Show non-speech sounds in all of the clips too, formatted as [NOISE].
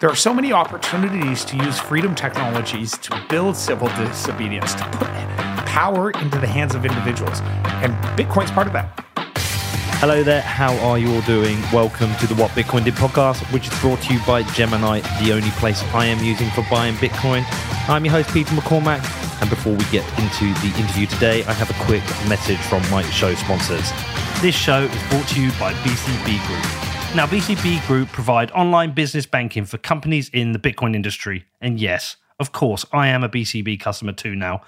There are so many opportunities to use freedom technologies to build civil disobedience, to put power into the hands of individuals. And Bitcoin's part of that. Hello there, how are you all doing? Welcome to the What Bitcoin Did podcast, which is brought to you by Gemini, the only place I am using for buying Bitcoin. I'm your host, Peter McCormack, and before we get into the interview today, I have a quick message from my show sponsors. This show is brought to you by BCB Group. Now, BCB Group provide online business banking for companies in the Bitcoin industry. And yes, of course, I am a BCB customer too now.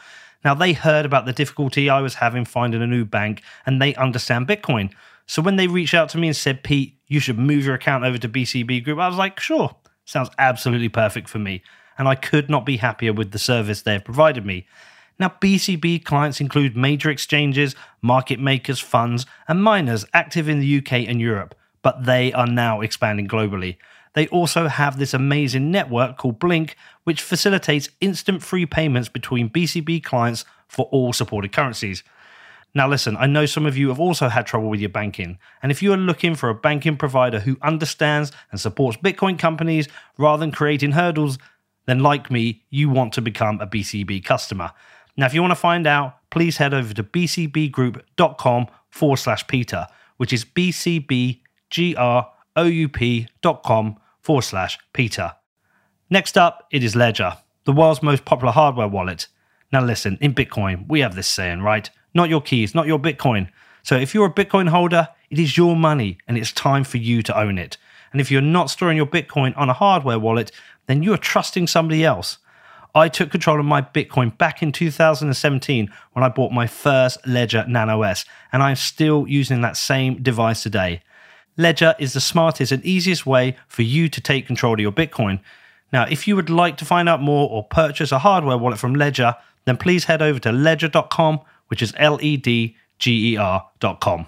Now, they heard about the difficulty I was having finding a new bank and they understand Bitcoin. So when they reached out to me and said, Pete, you should move your account over to BCB Group, I was like, sure, sounds absolutely perfect for me. And I could not be happier with the service they have provided me. Now, BCB clients include major exchanges, market makers, funds, and miners active in the UK and Europe, but they are now expanding globally. They also have this amazing network called Blink, which facilitates instant free payments between BCB clients for all supported currencies. Now, listen, I know some of you have also had trouble with your banking. And if you are looking for a banking provider who understands and supports Bitcoin companies rather than creating hurdles, then like me, you want to become a BCB customer. Now, if you want to find out, please head over to bcbgroup.com forward slash Peter, which is bcbgroup.com forward slash Peter. Next up, it is Ledger, the world's most popular hardware wallet. Now, listen, in Bitcoin, we have this saying, right? not your keys, not your Bitcoin. So if you're a Bitcoin holder, it is your money and it's time for you to own it. And if you're not storing your Bitcoin on a hardware wallet, then you are trusting somebody else. I took control of my Bitcoin back in 2017 when I bought my first Ledger Nano S, and I'm still using that same device today. Ledger is the smartest and easiest way for you to take control of your Bitcoin. Now, if you would like to find out more or purchase a hardware wallet from Ledger, then please head over to ledger.com which is L E D G E R.com.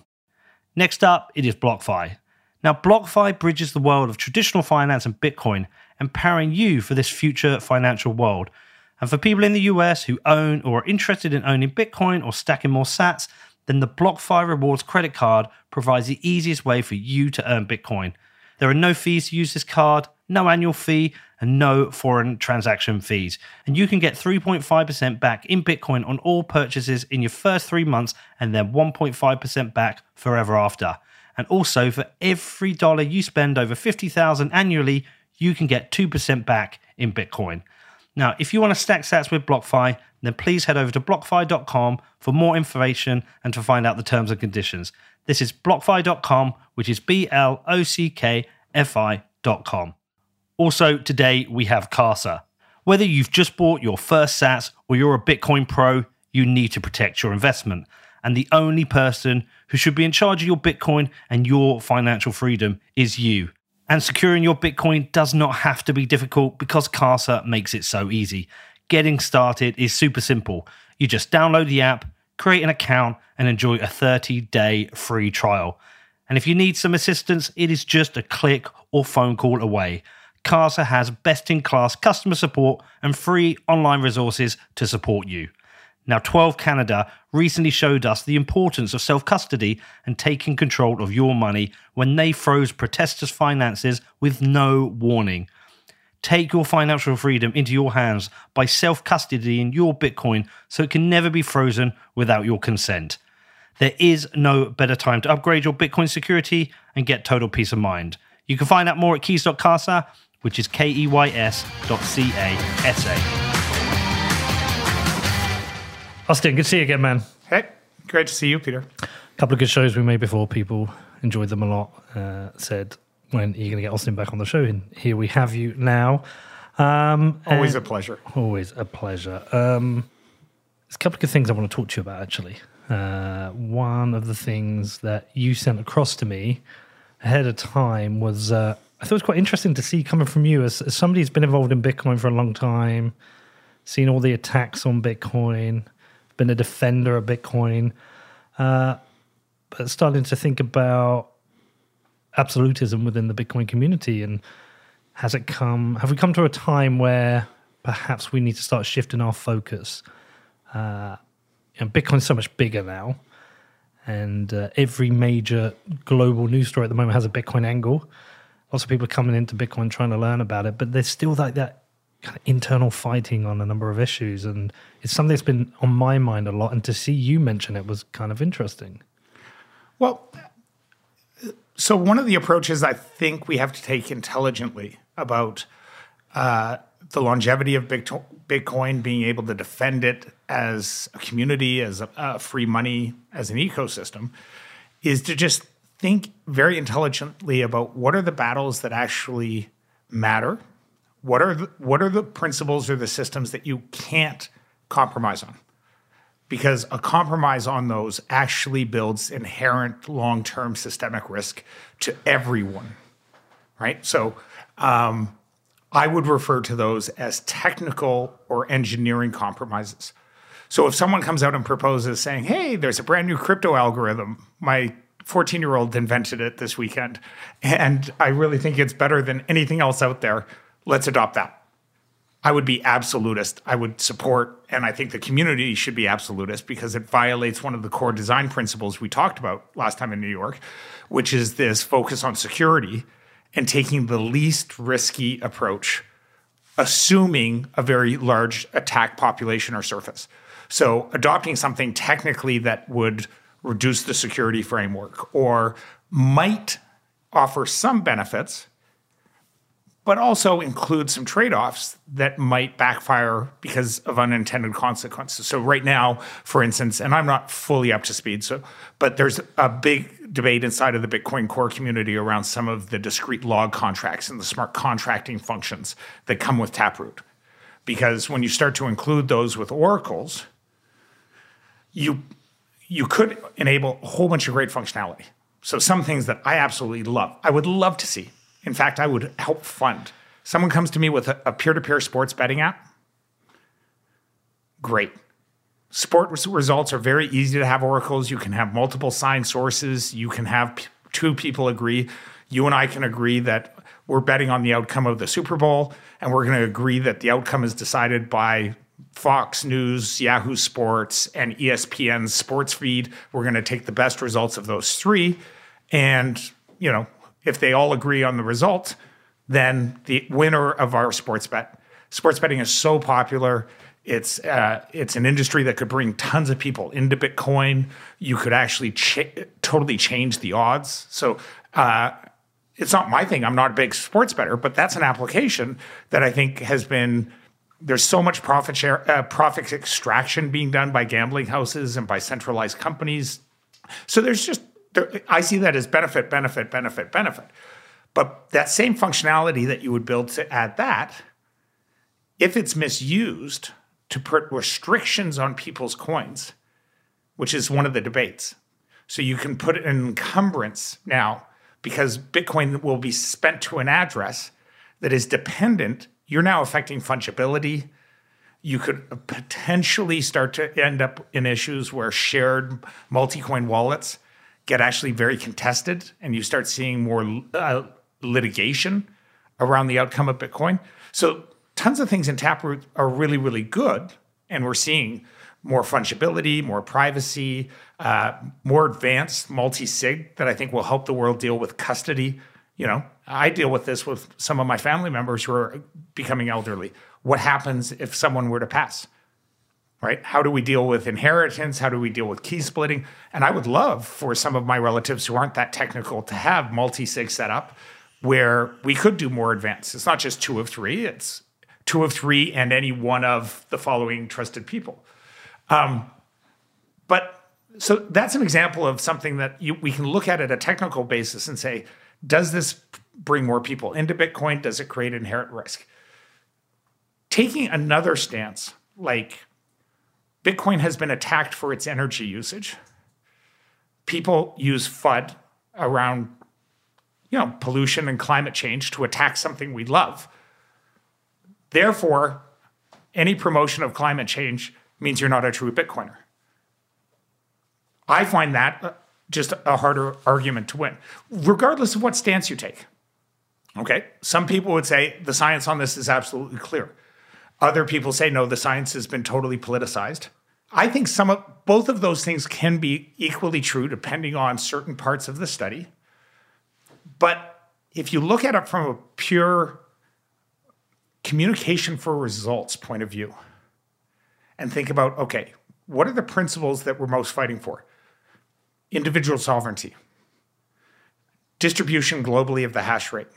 Next up, it is BlockFi. Now, BlockFi bridges the world of traditional finance and Bitcoin, empowering you for this future financial world. And for people in the US who own or are interested in owning Bitcoin or stacking more sats, then the BlockFi Rewards credit card provides the easiest way for you to earn Bitcoin. There are no fees to use this card, no annual fee, and no foreign transaction fees. And you can get 3.5% back in Bitcoin on all purchases in your first three months and then 1.5% back forever after. And also, for every dollar you spend over 50,000 annually, you can get 2% back in Bitcoin. Now, if you want to stack sats with BlockFi, then please head over to blockfi.com for more information and to find out the terms and conditions. This is blockfi.com, which is B L O C K F I.com. Also, today we have Casa. Whether you've just bought your first sats or you're a Bitcoin pro, you need to protect your investment. And the only person who should be in charge of your Bitcoin and your financial freedom is you. And securing your Bitcoin does not have to be difficult because Casa makes it so easy. Getting started is super simple. You just download the app, create an account, and enjoy a 30 day free trial. And if you need some assistance, it is just a click or phone call away. Casa has best in class customer support and free online resources to support you. Now, 12 Canada recently showed us the importance of self custody and taking control of your money when they froze protesters' finances with no warning. Take your financial freedom into your hands by self custodying your Bitcoin so it can never be frozen without your consent. There is no better time to upgrade your Bitcoin security and get total peace of mind. You can find out more at keys.casa which is K-E-Y-S dot C-A-S-A. Austin, good to see you again, man. Hey, great to see you, Peter. A couple of good shows we made before. People enjoyed them a lot. Uh, said, when are you going to get Austin back on the show? And here we have you now. Um, always a pleasure. Always a pleasure. Um, there's a couple of good things I want to talk to you about, actually. Uh, one of the things that you sent across to me ahead of time was uh, I thought it was quite interesting to see coming from you as, as somebody who's been involved in Bitcoin for a long time, seen all the attacks on Bitcoin, been a defender of Bitcoin, uh, but starting to think about absolutism within the Bitcoin community and has it come? Have we come to a time where perhaps we need to start shifting our focus? Uh, Bitcoin's so much bigger now, and uh, every major global news story at the moment has a Bitcoin angle. lots of people coming into Bitcoin trying to learn about it, but there's still like that kind of internal fighting on a number of issues. And it's something that's been on my mind a lot. And to see you mention it was kind of interesting. Well, so one of the approaches I think we have to take intelligently about uh, the longevity of Bitcoin, being able to defend it as a community, as a, a free money, as an ecosystem, is to just think very intelligently about what are the battles that actually matter. What are the, what are the principles or the systems that you can't compromise on? Because a compromise on those actually builds inherent long term systemic risk to everyone, right? So, um, I would refer to those as technical or engineering compromises. So if someone comes out and proposes saying, hey, there's a brand new crypto algorithm, my 14 year old invented it this weekend, and I really think it's better than anything else out there, let's adopt that. I would be absolutist. I would support, and I think the community should be absolutist because it violates one of the core design principles we talked about last time in New York, which is this focus on security and taking the least risky approach, assuming a very large attack population or surface. So, adopting something technically that would reduce the security framework or might offer some benefits but also include some trade offs that might backfire because of unintended consequences. So, right now, for instance, and I'm not fully up to speed, so, but there's a big debate inside of the Bitcoin core community around some of the discrete log contracts and the smart contracting functions that come with Taproot. Because when you start to include those with oracles, you you could enable a whole bunch of great functionality. So some things that I absolutely love, I would love to see in fact, I would help fund. Someone comes to me with a peer to peer sports betting app. Great. Sport results are very easy to have oracles. You can have multiple signed sources. You can have p- two people agree. You and I can agree that we're betting on the outcome of the Super Bowl, and we're going to agree that the outcome is decided by Fox News, Yahoo Sports, and ESPN's sports feed. We're going to take the best results of those three. And, you know, if they all agree on the result, then the winner of our sports bet. Sports betting is so popular. It's uh, it's an industry that could bring tons of people into Bitcoin. You could actually ch- totally change the odds. So uh, it's not my thing. I'm not a big sports better, but that's an application that I think has been. There's so much profit share, uh, profit extraction being done by gambling houses and by centralized companies. So there's just I see that as benefit, benefit, benefit, benefit. But that same functionality that you would build to add that, if it's misused to put restrictions on people's coins, which is one of the debates. So you can put an encumbrance now because Bitcoin will be spent to an address that is dependent. You're now affecting fungibility. You could potentially start to end up in issues where shared multi coin wallets get actually very contested and you start seeing more uh, litigation around the outcome of Bitcoin. So tons of things in Taproot are really, really good. And we're seeing more fungibility, more privacy, uh, more advanced multi-sig that I think will help the world deal with custody. You know, I deal with this with some of my family members who are becoming elderly. What happens if someone were to pass? Right? How do we deal with inheritance? How do we deal with key splitting? And I would love for some of my relatives who aren't that technical to have multi sig set up where we could do more advanced. It's not just two of three, it's two of three and any one of the following trusted people. Um, but so that's an example of something that you, we can look at at a technical basis and say, does this bring more people into Bitcoin? Does it create inherent risk? Taking another stance, like Bitcoin has been attacked for its energy usage. People use FUD around you know, pollution and climate change to attack something we love. Therefore, any promotion of climate change means you're not a true Bitcoiner. I find that uh, just a harder argument to win, regardless of what stance you take. Okay, some people would say the science on this is absolutely clear. Other people say, no, the science has been totally politicized. I think some of both of those things can be equally true depending on certain parts of the study. But if you look at it from a pure communication for results point of view and think about okay, what are the principles that we're most fighting for? Individual sovereignty, distribution globally of the hash rate.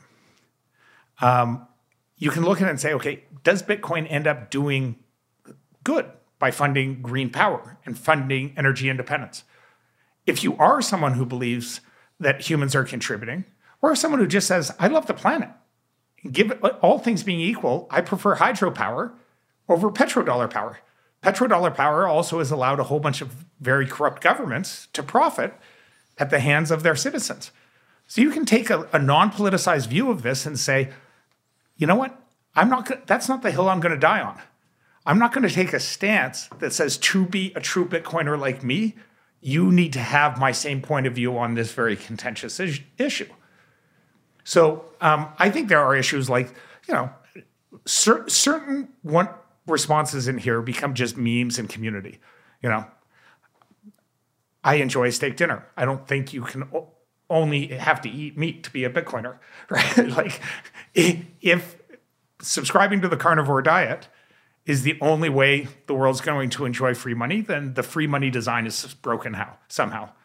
Um, you can look at it and say, okay, does Bitcoin end up doing good by funding green power and funding energy independence? If you are someone who believes that humans are contributing, or someone who just says, I love the planet, give it, all things being equal, I prefer hydropower over petrodollar power. Petrodollar power also has allowed a whole bunch of very corrupt governments to profit at the hands of their citizens. So you can take a, a non politicized view of this and say, you know what? I'm not. That's not the hill I'm going to die on. I'm not going to take a stance that says to be a true Bitcoiner like me, you need to have my same point of view on this very contentious is- issue. So um, I think there are issues like you know cer- certain one responses in here become just memes and community. You know, I enjoy steak dinner. I don't think you can only have to eat meat to be a Bitcoiner, [LAUGHS] right? like if subscribing to the carnivore diet is the only way the world's going to enjoy free money, then the free money design is broken how somehow. [LAUGHS]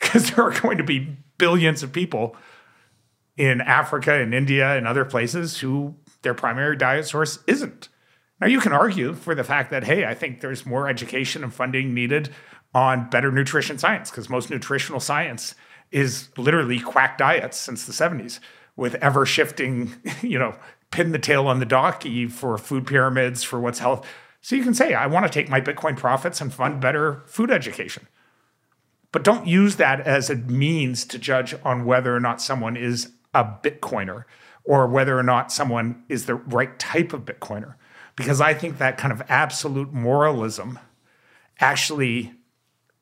Because there are going to be billions of people in Africa and India and other places who their primary diet source isn't. Now you can argue for the fact that, hey, I think there's more education and funding needed on better nutrition science, because most nutritional science is literally quack diets since the 70s with ever shifting, [LAUGHS] you know, pin the tail on the donkey for food pyramids, for what's health. So you can say, I want to take my Bitcoin profits and fund better food education. But don't use that as a means to judge on whether or not someone is a Bitcoiner or whether or not someone is the right type of Bitcoiner. Because I think that kind of absolute moralism actually,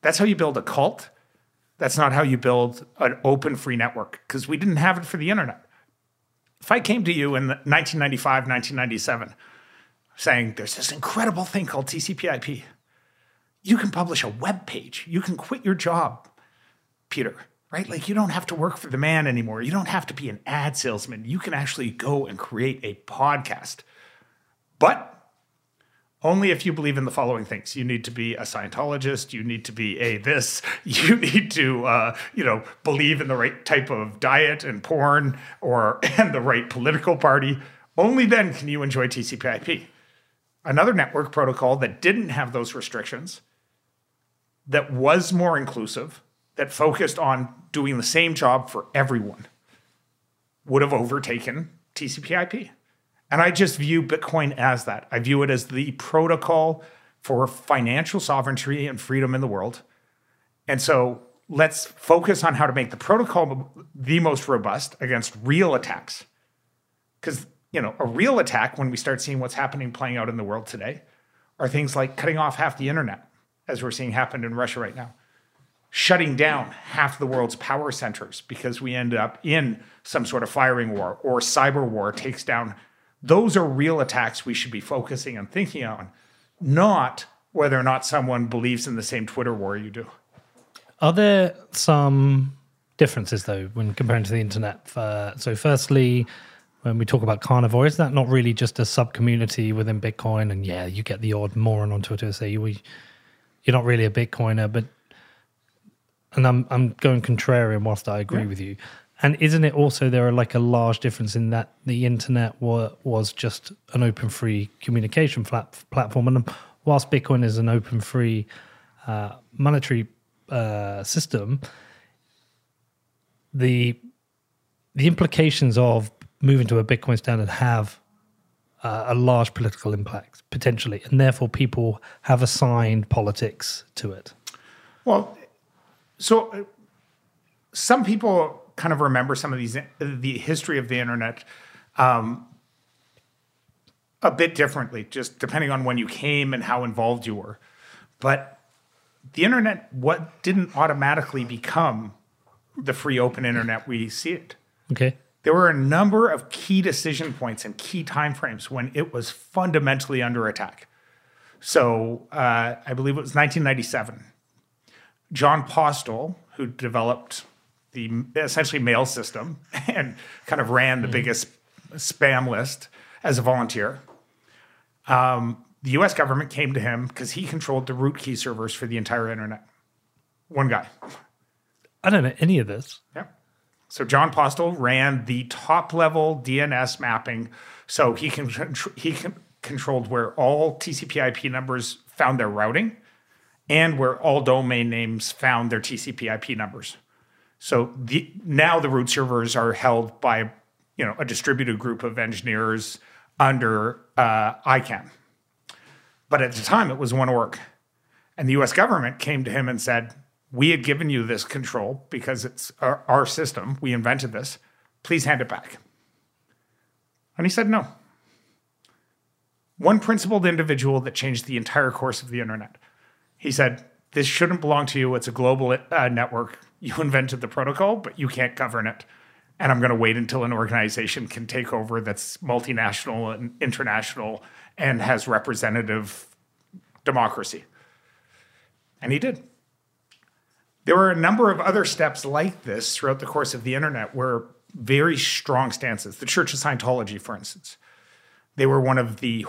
that's how you build a cult. That's not how you build an open free network because we didn't have it for the internet. If I came to you in 1995, 1997, saying there's this incredible thing called TCP/IP, you can publish a web page. You can quit your job, Peter. Right? Like you don't have to work for the man anymore. You don't have to be an ad salesman. You can actually go and create a podcast. But only if you believe in the following things. You need to be a scientologist. You need to be a this. [LAUGHS] You need to uh, you know believe in the right type of diet and porn or [LAUGHS] and the right political party. Only then can you enjoy tcp/ip another network protocol that didn't have those restrictions that was more inclusive that focused on doing the same job for everyone would have overtaken tcp/ip and I just view Bitcoin as that. I view it as the protocol for financial sovereignty and freedom in the world. And so let's focus on how to make the protocol the most robust against real attacks. Because, you know, a real attack, when we start seeing what's happening playing out in the world today, are things like cutting off half the internet, as we're seeing happen in Russia right now, shutting down half the world's power centers because we end up in some sort of firing war or cyber war takes down those are real attacks we should be focusing and thinking on, not whether or not someone believes in the same Twitter war you do. Are there some differences though when comparing to the internet? For, so, firstly, when we talk about carnivore, is that not really just a sub community within Bitcoin? And yeah, you get the odd moron on Twitter say you you're not really a Bitcoiner, but and I'm I'm going contrarian whilst I agree yeah. with you. And isn't it also there are like a large difference in that the internet wa- was just an open free communication flat- platform, and whilst Bitcoin is an open free uh, monetary uh, system, the the implications of moving to a Bitcoin standard have uh, a large political impact potentially, and therefore people have assigned politics to it. Well, so uh, some people kind of remember some of these the history of the internet um, a bit differently, just depending on when you came and how involved you were. But the internet what didn't automatically become the free open internet we see it. Okay. There were a number of key decision points and key timeframes when it was fundamentally under attack. So uh, I believe it was 1997. Jon Postel, who developed the essentially mail system [LAUGHS] and kind of ran the biggest spam list as a volunteer. Um, the US government came to him because he controlled the root key servers for the entire internet. One guy. I don't know any of this. Yeah. So Jon Postel ran the top level DNS mapping. So he can he can, controlled where all TCP/IP numbers found their routing, and where all domain names found their TCP/IP numbers. So the, now the root servers are held by you know a distributed group of engineers under uh, ICANN. But at the time, it was one org, and the U.S. government came to him and said, "We had given you this control because it's our, our system. We invented this. Please hand it back." And he said, "No." One principled individual that changed the entire course of the internet. He said, This shouldn't belong to you. It's a global uh, network. You invented the protocol, but you can't govern it. And I'm going to wait until an organization can take over that's multinational and international and has representative democracy. And he did. There were a number of other steps like this throughout the course of the internet where very strong stances, the Church of Scientology, for instance, they were one of the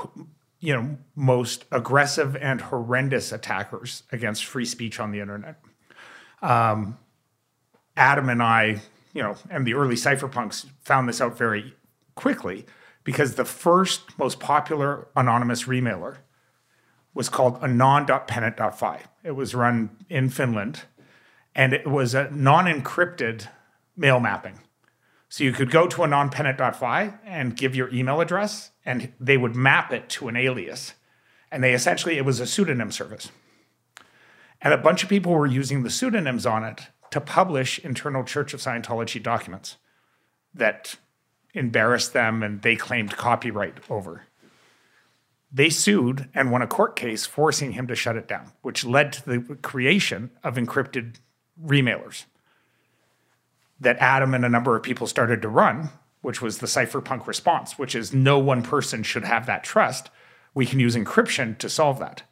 you know most aggressive and horrendous attackers against free speech on the internet. Um, Adam and I, you know, and the early cypherpunks found this out very quickly because the first most popular anonymous remailer was called anon.penet.fi. It was run in Finland and it was a non-encrypted mail mapping. So you could go to anonpenet.fi and give your email address, and they would map it to an alias. And they essentially, it was a pseudonym service. And a bunch of people were using the pseudonyms on it to publish internal Church of Scientology documents that embarrassed them and they claimed copyright over. They sued and won a court case forcing him to shut it down, which led to the creation of encrypted remailers that Adam and a number of people started to run, which was the cypherpunk response, which is no one person should have that trust. We can use encryption to solve that.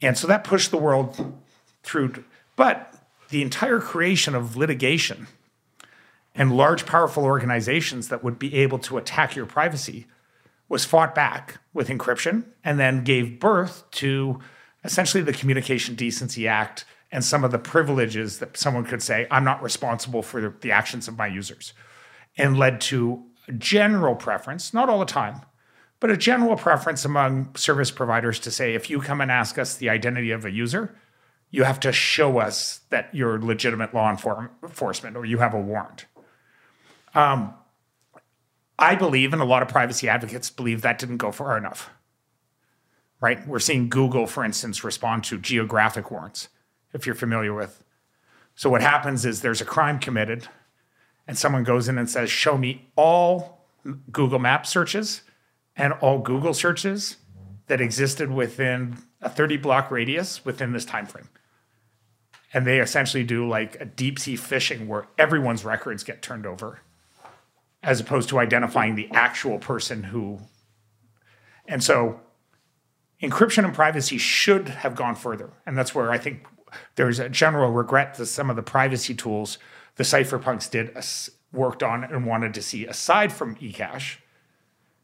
And so that pushed the world through. But the entire creation of litigation and large, powerful organizations that would be able to attack your privacy was fought back with encryption and then gave birth to essentially the Communication Decency Act and some of the privileges that someone could say, I'm not responsible for the actions of my users, and led to a general preference, not all the time, but a general preference among service providers to say, if you come and ask us the identity of a user, you have to show us that you're legitimate law enforcement or you have a warrant. Um, I believe, and a lot of privacy advocates believe that didn't go far enough. Right? We're seeing Google, for instance, respond to geographic warrants if you're familiar with. So what happens is there's a crime committed, and someone goes in and says, "Show me all Google Map searches and all Google searches that existed within a 30 block radius within this time frame." And they essentially do like a deep sea phishing where everyone's records get turned over, as opposed to identifying the actual person who. And so encryption and privacy should have gone further. And that's where I think there's a general regret that some of the privacy tools the cypherpunks did worked on and wanted to see aside from eCash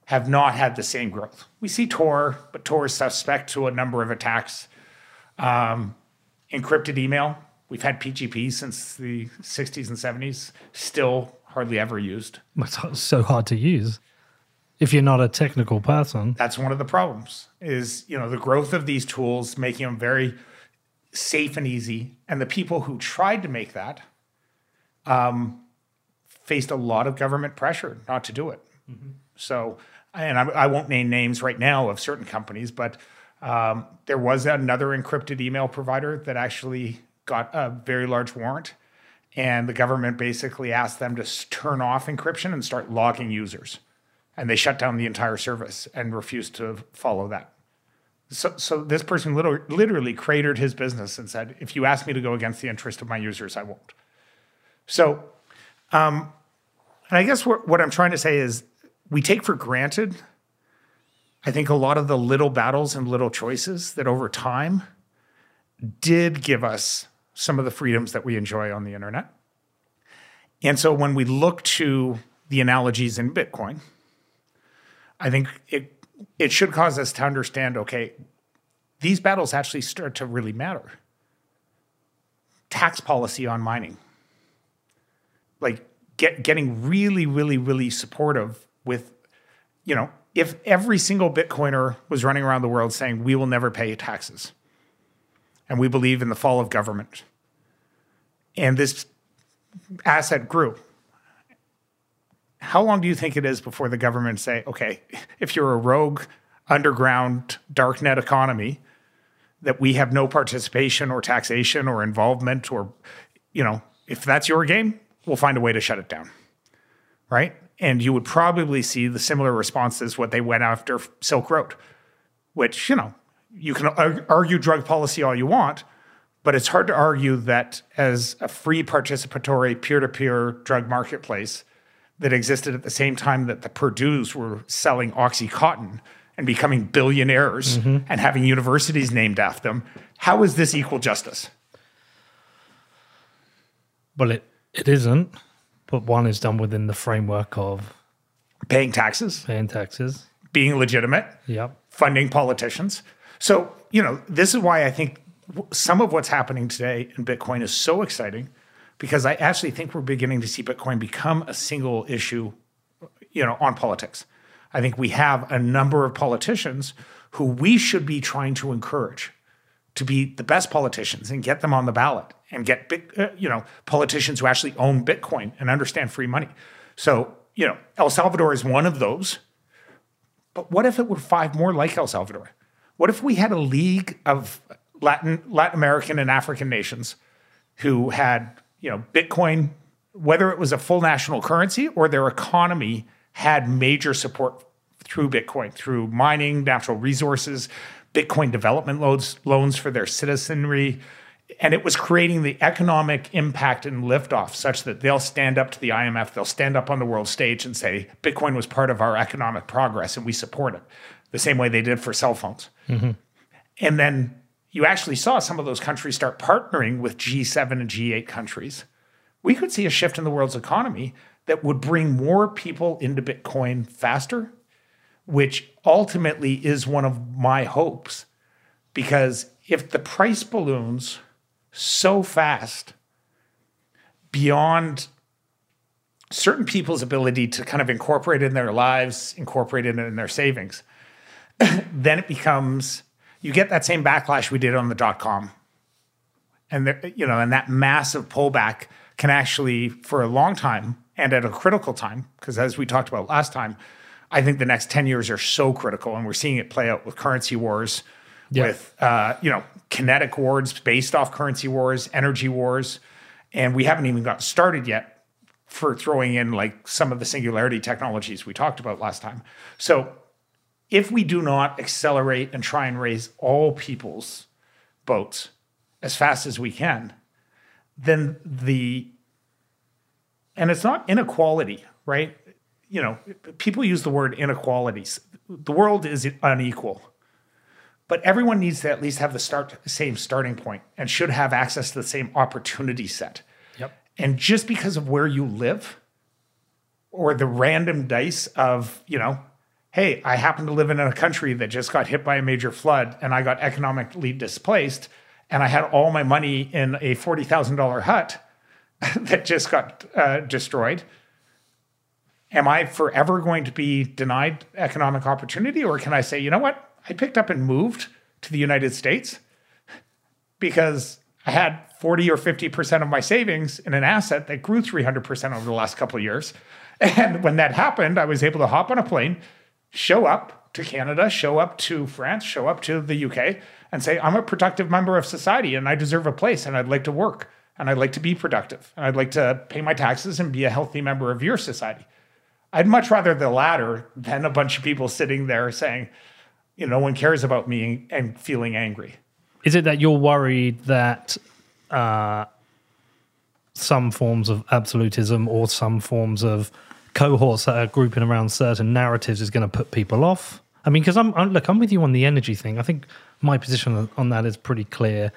have not had the same growth. We see Tor, but Tor is suspect to a number of attacks. Um, encrypted email, we've had PGP since the 60s and 70s, still hardly ever used. It's so hard to use if you're not a technical person. That's one of the problems. Is you know the growth of these tools making them very safe and easy. And the people who tried to make that um, faced a lot of government pressure not to do it. Mm-hmm. So, and I, I, won't name names right now of certain companies, but um, there was another encrypted email provider that actually got a very large warrant. And the government basically asked them to turn off encryption and start logging users. And they shut down the entire service and refused to follow that. So, so this person literally, literally cratered his business and said, if you ask me to go against the interest of my users, I won't. So, um, and I guess what, what I'm trying to say is we take for granted, I think, a lot of the little battles and little choices that over time did give us some of the freedoms that we enjoy on the internet. And so when we look to the analogies in Bitcoin, I think it it should cause us to understand okay, these battles actually start to really matter. Tax policy on mining. Like get, getting really, really, really supportive with, you know, if every single Bitcoiner was running around the world saying, we will never pay taxes and we believe in the fall of government, and this asset grew, how long do you think it is before the government say, okay, if you're a rogue underground darknet economy, that we have no participation or taxation or involvement or, you know, if that's your game, we'll find a way to shut it down. Right. And you would probably see the similar responses what they went after Silk Road, which, you know, you can argue drug policy all you want, but it's hard to argue that as a free participatory peer to peer drug marketplace that existed at the same time that the Purdue's were selling Oxycontin and becoming billionaires mm-hmm. and having universities named after them, how is this equal justice? Well, it, it isn't, but one is done within the framework of paying taxes, paying taxes, being legitimate, yep. funding politicians. So, you know, this is why I think some of what's happening today in Bitcoin is so exciting because I actually think we're beginning to see Bitcoin become a single issue, you know, on politics. I think we have a number of politicians who we should be trying to encourage to be the best politicians and get them on the ballot and get big, uh, you know, politicians who actually own Bitcoin and understand free money. So, you know, El Salvador is one of those. But what if it were five more like El Salvador? What if we had a league of Latin Latin American and African nations who had, you know, Bitcoin, whether it was a full national currency or their economy had major support through Bitcoin, through mining, natural resources, Bitcoin development loans, loans for their citizenry. And it was creating the economic impact and liftoff such that they'll stand up to the IMF, they'll stand up on the world stage and say, Bitcoin was part of our economic progress and we support it, the same way they did for cell phones. Mm-hmm. And then you actually saw some of those countries start partnering with G7 and G8 countries. We could see a shift in the world's economy that would bring more people into Bitcoin faster, which ultimately is one of my hopes. Because if the price balloons so fast beyond certain people's ability to kind of incorporate it in their lives, incorporate it in their savings, [LAUGHS] then it becomes you get that same backlash we did on the dot com. And the, you know, and that massive pullback can actually, for a long time, and at a critical time, because as we talked about last time, I think the next 10 years are so critical. And we're seeing it play out with currency wars, yeah. with, uh, you know, kinetic wars based off currency wars, energy wars. And we haven't even got started yet for throwing in like some of the singularity technologies we talked about last time. So if we do not accelerate and try and raise all people's boats as fast as we can, then the and it's not inequality, right? You know, people use the word inequalities. The world is unequal, but everyone needs to at least have the start same starting point and should have access to the same opportunity set. Yep. And just because of where you live, or the random dice of you know, hey, I happen to live in a country that just got hit by a major flood, and I got economically displaced, and I had all my money in a forty thousand dollar hut [LAUGHS] that just got uh, destroyed. Am I forever going to be denied economic opportunity? Or can I say, you know what? I picked up and moved to the United States because I had 40 or 50% of my savings in an asset that grew 300% over the last couple of years. [LAUGHS] And when that happened, I was able to hop on a plane, show up to Canada, show up to France, show up to the UK, and say, I'm a productive member of society and I deserve a place and I'd like to work and I'd like to be productive and I'd like to pay my taxes and be a healthy member of your society. I'd much rather the latter than a bunch of people sitting there saying, you know, no one cares about me and feeling angry. Is it that you're worried that uh, some forms of absolutism or some forms of cohorts that are grouping around certain narratives is going to put people off? I mean, because I'm, I'm, look, I'm with you on the energy thing. I think my position on that is pretty clear.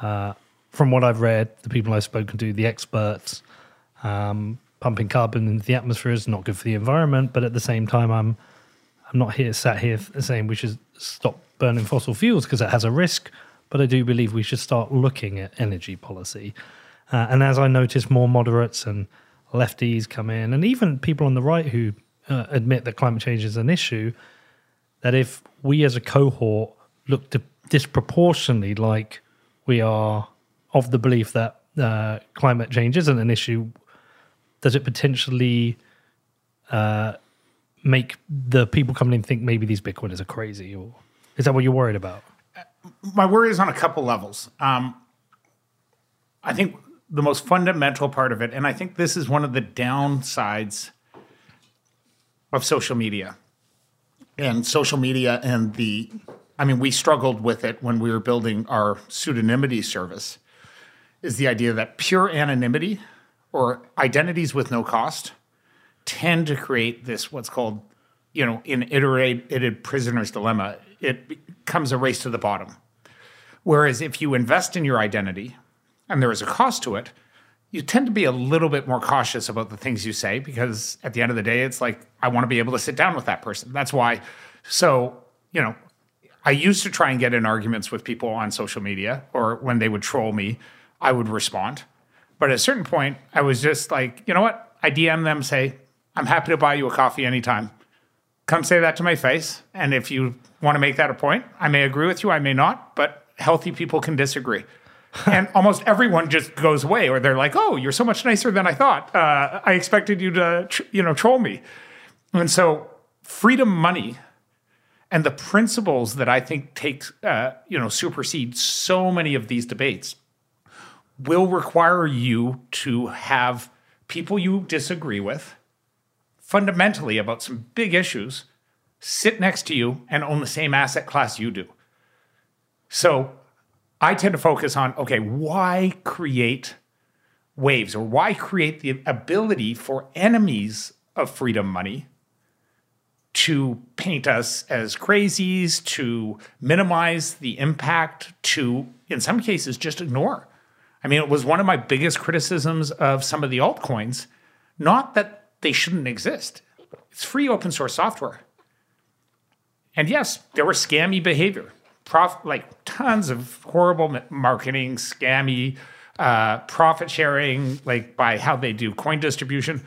Uh, from what I've read, the people I've spoken to, the experts, Um, pumping carbon into the atmosphere is not good for the environment, but at the same time, I'm I'm not here sat here saying we should stop burning fossil fuels because it has a risk. But I do believe we should start looking at energy policy. Uh, and as I notice more moderates and lefties come in, and even people on the right who uh, admit that climate change is an issue, that if we as a cohort look to disproportionately like we are of the belief that uh, climate change isn't an issue, does it potentially uh, make the people coming in think maybe these Bitcoiners are crazy? Or is that what you're worried about? My worry is on a couple levels. Um, I think the most fundamental part of it, and I think this is one of the downsides of social media and social media and the I mean, we struggled with it when we were building our pseudonymity service, is the idea that pure anonymity or identities with no cost tend to create this what's called, you know, in iterated prisoner's dilemma. It becomes a race to the bottom. Whereas if you invest in your identity and there is a cost to it, you tend to be a little bit more cautious about the things you say because at the end of the day, it's like, I want to be able to sit down with that person. That's why. So, you know, I used to try and get in arguments with people on social media or when they would troll me, I would respond. But at a certain point, I was just like, you know what? I DM them, say, I'm happy to buy you a coffee anytime. Come say that to my face. And if you want to make that a point, I may agree with you, I may not, but healthy people can disagree. [LAUGHS] and almost everyone just goes away, or they're like, "Oh, you're so much nicer than I thought. Uh, I expected you to, tr- you know, troll me." And so, freedom money and the principles that I think take, uh, you know, supersede so many of these debates will require you to have people you disagree with fundamentally about some big issues sit next to you and own the same asset class you do. So I tend to focus on okay, why create waves or why create the ability for enemies of freedom money to paint us as crazies, to minimize the impact, to, in some cases, just ignore. I mean, it was one of my biggest criticisms of some of the altcoins, not that they shouldn't exist. It's free open source software. And yes, there was scammy behavior, prof, like tons of horrible marketing, scammy, uh, profit sharing, like by how they do coin distribution.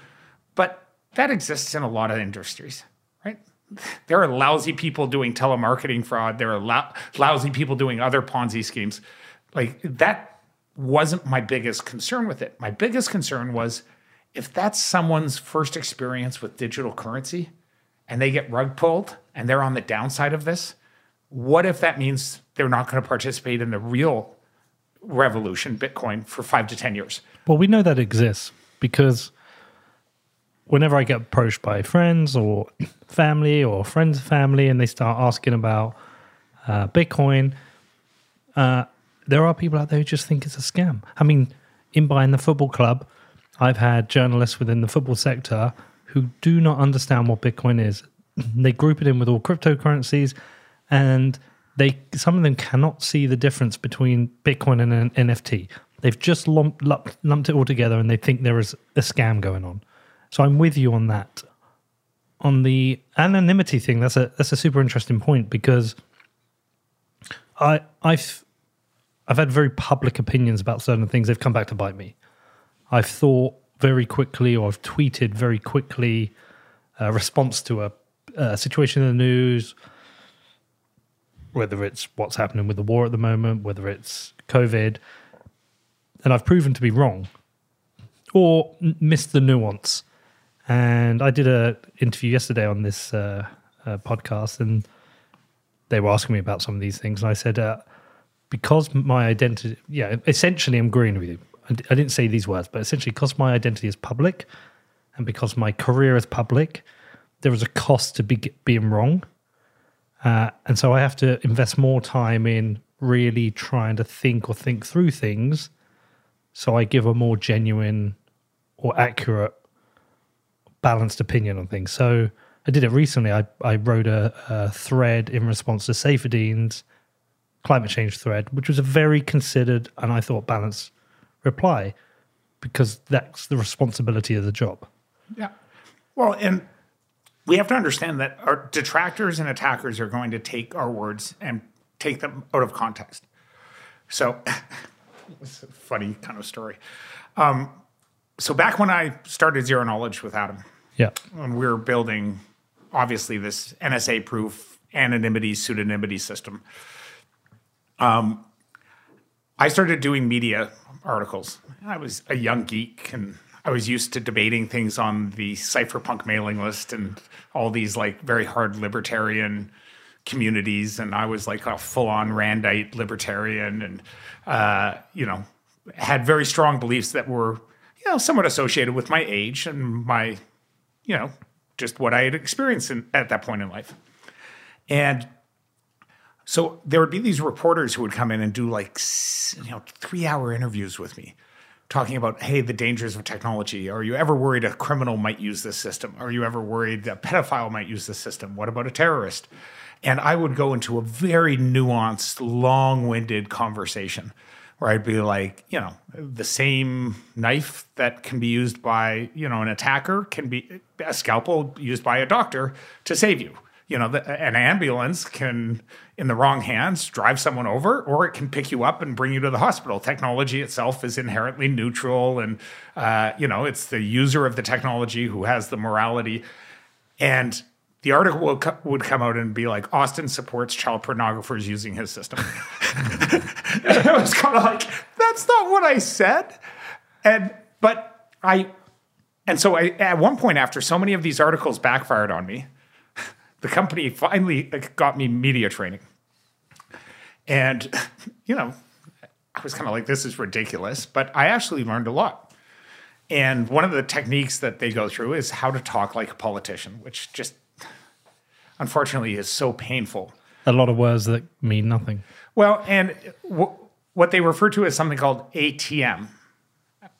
But that exists in a lot of industries right? there are lousy people doing telemarketing fraud. There are lou- lousy people doing other Ponzi schemes. Like that wasn't my biggest concern with it. My biggest concern was if that's someone's first experience with digital currency and they get rug pulled and they're on the downside of this, what if that means they're not going to participate in the real revolution, Bitcoin, for five to 10 years? Well, we know that exists because whenever I get approached by friends or [CLEARS THROAT] family or friends' of family and they start asking about uh, Bitcoin, uh, there are people out there who just think it's a scam. I mean, in buying the football club, I've had journalists within the football sector who do not understand what Bitcoin is. [CLEARS THROAT] they group it in with all cryptocurrencies, and they some of them cannot see the difference between Bitcoin and an NFT. They've just lumped, lumped it all together, and they think there is a scam going on. So I'm with you on that. On the anonymity thing, that's a that's a super interesting point because I I've I've had very public opinions about certain things. They've come back to bite me. I've thought very quickly, or I've tweeted very quickly a response to a, a situation in the news, whether it's what's happening with the war at the moment, whether it's COVID, and I've proven to be wrong or missed the nuance. And I did a interview yesterday on this uh, uh, podcast, and they were asking me about some of these things, and I said, uh, because my identity, yeah, essentially, I'm agreeing with you. I, didn't say these words, but essentially, because my identity is public, and because my career is public, there is a cost to be, being wrong, uh, and so I have to invest more time in really trying to think or think through things, so I give a more genuine or accurate balanced opinion on things. So I did it recently. I, I wrote a, a thread in response to Saifedean's climate change thread, which was a very considered and I thought balanced reply. because that's the responsibility of the job. Yeah. Well, and we have to understand that our detractors and attackers are going to take our words and take them out of context. So, [LAUGHS] it's a funny kind of story. Um, so back when I started Zero Knowledge with Adam, Yeah. when we were building, obviously this NSA-proof anonymity pseudonymity system, um, I started doing media articles. I was a young geek and I was used to debating things on the cypherpunk mailing list and all these like very hard libertarian communities. And I was like a full on Randite libertarian and, uh, you know, had very strong beliefs that were, you know, somewhat associated with my age and my, you know, just what I had experienced in, at that point in life. And so there would be these reporters who would come in and do like you know three hour interviews with me talking about hey the dangers of technology. Are you ever worried a criminal might use this system? Are you ever worried a pedophile might use this system? What about a terrorist? And i would go into a very nuanced long-winded conversation where i'd be like you know the same knife that can be used by you know an attacker can be a scalpel used by a doctor to save you you know, the, an ambulance can, in the wrong hands, drive someone over, or it can pick you up and bring you to the hospital. Technology itself is inherently neutral, and uh, you know, it's the user of the technology who has the morality. And the article would, co- would come out and be like, Austin supports child pornographers using his system. [LAUGHS] and I was kind of like, that's not what I said. And but I, and so I at one point after so many of these articles backfired on me the company finally got me media training. And, you know, I was kind of like, this is ridiculous, but I actually learned a lot. And one of the techniques that they go through is how to talk like a politician, which just unfortunately is so painful. A lot of words that mean nothing. Well, and uh, w- what they refer to as something called ATM,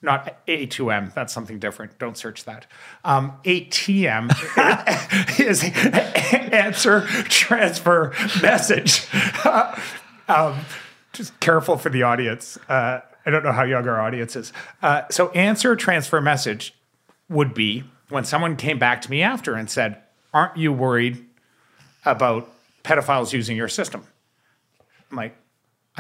not A2M. That's something different. Don't search that. Um, ATM [LAUGHS] is answer, transfer, message. [LAUGHS] um, just careful for the audience. Uh, I don't know how young our audience is. Uh, so, answer, transfer, message would be when someone came back to me after and said, Aren't you worried about pedophiles using your system? I'm like,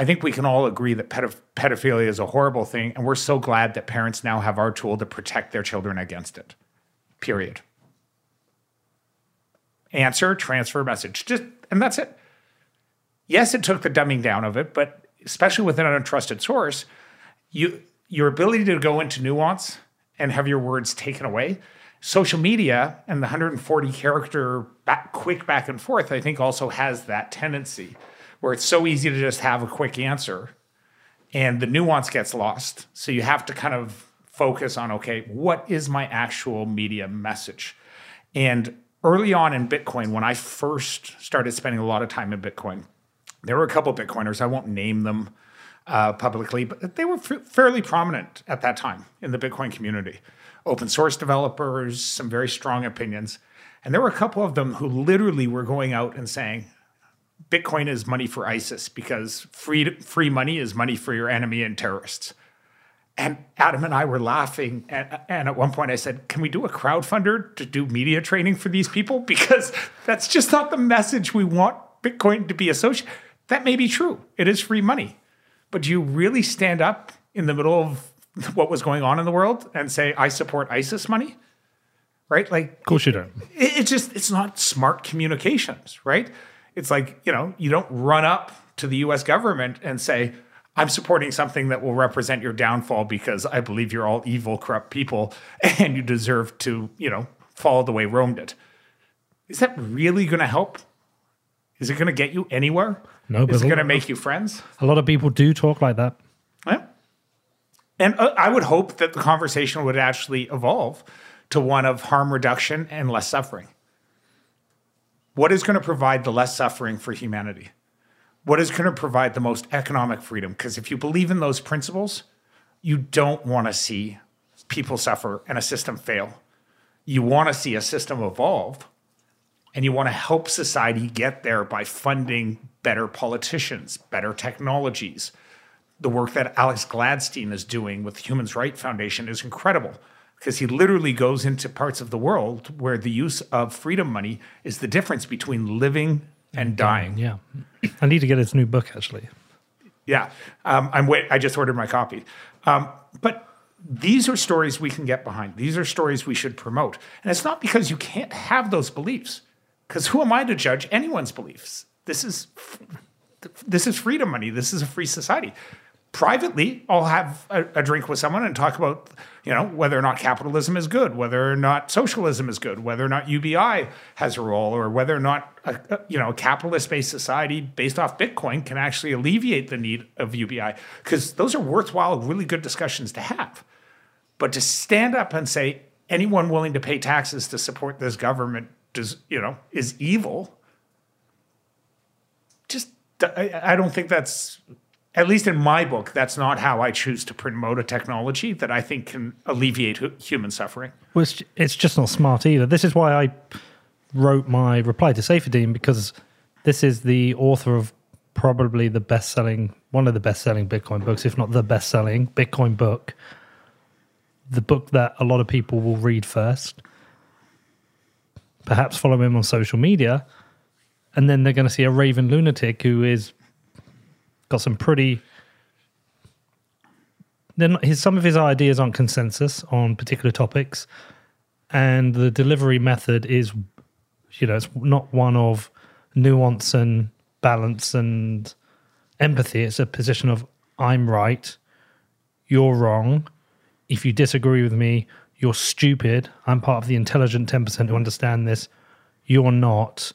I think we can all agree that pedo- pedophilia is a horrible thing, and we're so glad that parents now have our tool to protect their children against it. Period. Answer, transfer, message. Just and that's it. Yes, it took the dumbing down of it, but especially with an untrusted source, you your ability to go into nuance and have your words taken away. Social media and the 140 character back, quick back and forth, I think, also has that tendency where it's so easy to just have a quick answer and the nuance gets lost. So you have to kind of focus on okay, what is my actual media message? And early on in Bitcoin, when I first started spending a lot of time in Bitcoin, there were a couple of Bitcoiners, I won't name them uh, publicly, but they were f- fairly prominent at that time in the Bitcoin community. Open source developers, some very strong opinions. And there were a couple of them who literally were going out and saying, Bitcoin is money for ISIS because free free money is money for your enemy and terrorists. And Adam and I were laughing, and, and at one point I said, "Can we do a crowdfunder to do media training for these people? [LAUGHS] Because that's just not the message we want Bitcoin to be associated." That may be true; it is free money, but do you really stand up in the middle of what was going on in the world and say, "I support ISIS money"? Right? Like, Of course you don't. it, it's just it's not smart communications, right? It's like you know you don't run up to the U.S. government and say I'm supporting something that will represent your downfall because I believe you're all evil, corrupt people [LAUGHS] and you deserve to you know follow the way Rome did. Is that really going to help? Is it going to get you anywhere? No, but Is it going to make you friends? A lot of people do talk like that. Yeah. And uh, I would hope that the conversation would actually evolve to one of harm reduction and less suffering. What is going to provide the less suffering for humanity? What is going to provide the most economic freedom? Because if you believe in those principles, you don't want to see people suffer and a system fail. You want to see a system evolve and you want to help society get there by funding better politicians, better technologies, the work that Alex Gladstein is doing with the Human Rights Foundation is incredible because he literally goes into parts of the world where the use of freedom money is the difference between living and dying. Yeah. I need to get his new book actually. Yeah, um, I'm wait. I just ordered my copy. Um, but these are stories we can get behind. These are stories we should promote, and it's not because you can't have those beliefs. Because who am I to judge anyone's beliefs? This is this is freedom money. This is a free society privately I'll have a, a, drink with someone and talk about you know whether or not capitalism is good, whether or not socialism is good, whether or not UBI has a role, or whether or not a, a you know a capitalist based society based off Bitcoin can actually alleviate the need of UBI because those are worthwhile, really good discussions to have. But to stand up and say anyone willing to pay taxes to support this government does you know is evil. Just I, I don't think that's at least in my book, that's not how I choose to promote a technology that I think can alleviate human suffering. Well, it's, it's just not smart either. This is why I wrote my reply to Saifedean because this is the author of probably the best selling, one of the best selling Bitcoin books, if not the best selling Bitcoin book. The book that a lot of people will read first, perhaps follow him on social media, and then they're going to see a raven lunatic who is got some pretty. Then his some of his ideas aren't consensus on particular topics, and the delivery method is, you know, it's not one of nuance and balance and empathy. It's a position of I'm right, you're wrong. If you disagree with me, you're stupid. I'm part of the intelligent 10% who understand this. You're not.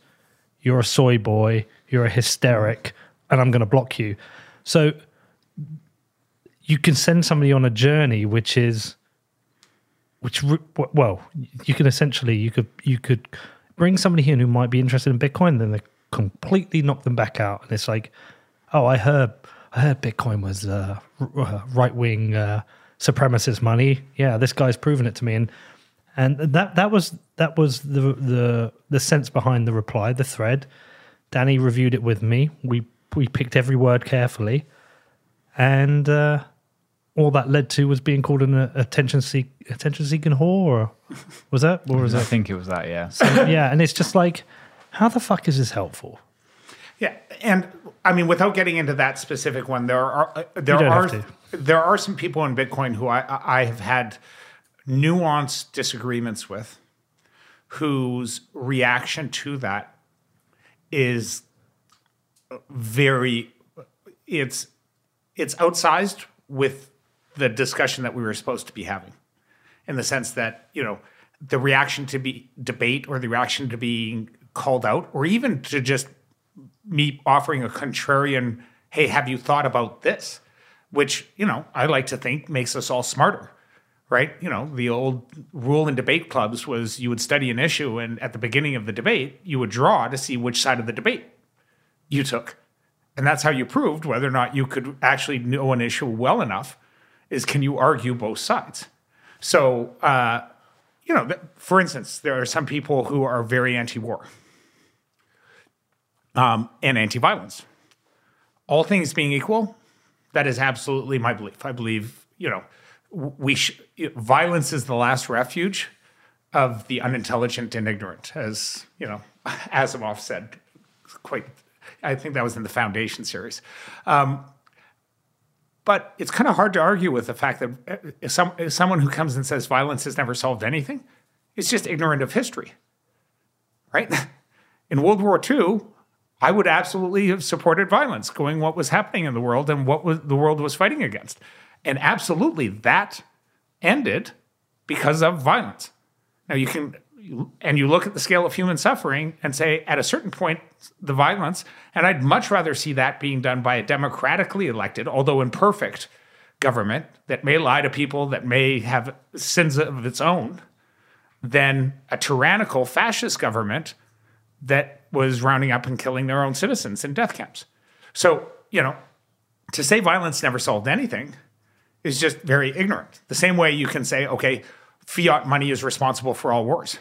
You're a soy boy. You're a hysteric and I'm going to block you. So you can send somebody on a journey which is which well you can essentially you could you could bring somebody in who might be interested in bitcoin then they completely knock them back out. And it's like oh i heard i heard bitcoin was uh, uh right wing uh, supremacist money. Yeah this guy's proven it to me. And and that that was that was the the the sense behind the reply the thread. Danny reviewed it with me. We we picked every word carefully, and uh, all that led to was being called an uh, attention seek attention seeking whore. Or was that? Or was I that? think it was that. Yeah. So, yeah, and it's just like, how the fuck is this helpful? Yeah, and I mean, without getting into that specific one, there are uh, there are there are some people in Bitcoin who I I have had nuanced disagreements with, whose reaction to that is very it's it's outsized with the discussion that we were supposed to be having. In the sense that you know the reaction to be debate or the reaction to being called out or even to just me offering a contrarian hey have you thought about this? which you know i like to think makes us all smarter right? You know the old rule in debate clubs was you would study an issue and at the beginning of the debate you would draw to see which side of the debate you took. And that's how you proved whether or not you could actually know an issue well enough is can you argue both sides? So, uh, you know, for instance, there are some people who are very anti-war um, and anti-violence. All things being equal, that is absolutely my belief. I believe, you know, we sh- violence is the last refuge of the unintelligent and ignorant, as you know, [LAUGHS] Asimov said quite I think that was in the Foundation series. Um, but it's kind of hard to argue with the fact that uh, if some, if someone who comes and says violence has never solved anything is just ignorant of history, right? [LAUGHS] In World War II, I would absolutely have supported violence, going what was happening in the world and what was, the world was fighting against, and absolutely that ended because of violence. Now you can and you look at the scale of human suffering and say, at a certain point, the violence, and I'd much rather see that being done by a democratically elected, although imperfect, government that may lie to people, that may have sins of its own, than a tyrannical fascist government that was rounding up and killing their own citizens in death camps. So, you know, to say violence never solved anything is just very ignorant. The same way you can say, okay, fiat money is responsible for all wars.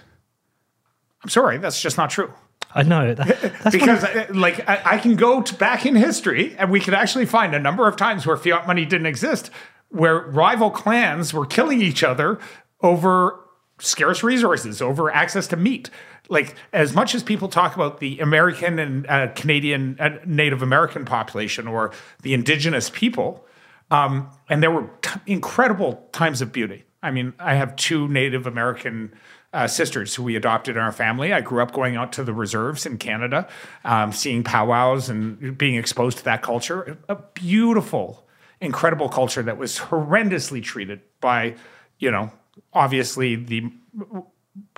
I'm sorry, that's just not true. I know that, [LAUGHS] because uh, like I, I can go to back in history and we can actually find a number of times where fiat money didn't exist where rival clans were killing each other over scarce resources over access to meat like as much as people talk about the american and uh, canadian uh, native american population or the indigenous people um, and there were t- incredible times of beauty i mean i have two native american uh, sisters who we adopted in our family. I grew up going out to the reserves in Canada, um, seeing powwows and being exposed to that culture. A beautiful, incredible culture that was horrendously treated by, you know, obviously the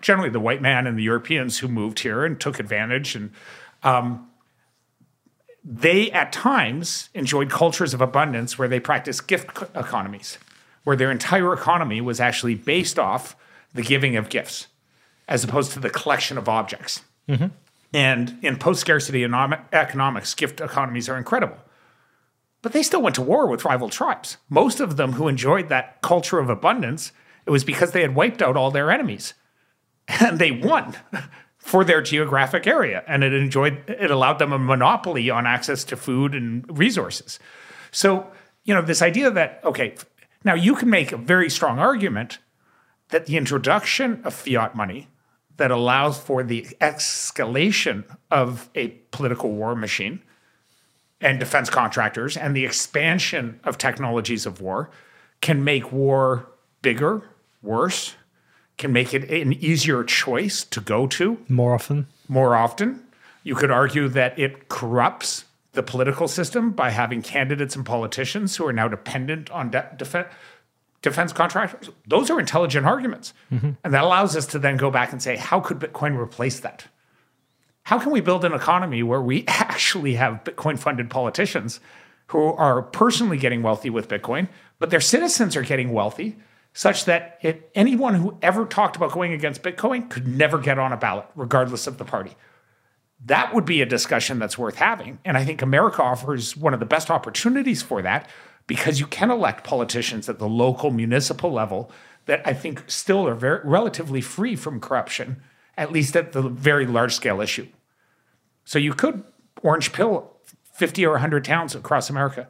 generally the white man and the Europeans who moved here and took advantage and. Um, they at times enjoyed cultures of abundance where they practiced gift economies, where their entire economy was actually based off the giving of gifts as opposed to the collection of objects. Mm-hmm. And in post scarcity economics, gift economies are incredible. But they still went to war with rival tribes. Most of them who enjoyed that culture of abundance, it was because they had wiped out all their enemies. [LAUGHS] And they won [LAUGHS] for their geographic area. And it enjoyed it allowed them a monopoly on access to food and resources. So, you know, this idea that, okay, now you can make a very strong argument that the introduction of fiat money that allows for the escalation of a political war machine and defense contractors and the expansion of technologies of war can make war bigger, worse, can make it an easier choice to go to more often. More often. You could argue that it corrupts the political system by having candidates and politicians who are now dependent on de- defense defense contractors, those are intelligent arguments. Mm-hmm. And that allows us to then go back and say, how could Bitcoin replace that? How can we build an economy where we [LAUGHS] actually have Bitcoin funded politicians who are personally getting wealthy with Bitcoin, but their citizens are getting wealthy such that it, anyone who ever talked about going against Bitcoin could never get on a ballot, regardless of the party? That would be a discussion that's worth having. And I think America offers one of the best opportunities for that because you can elect politicians at the local municipal level that I think still are very relatively free from corruption, at least at the very large scale issue. So you could orange pill 50 or 100 towns across America,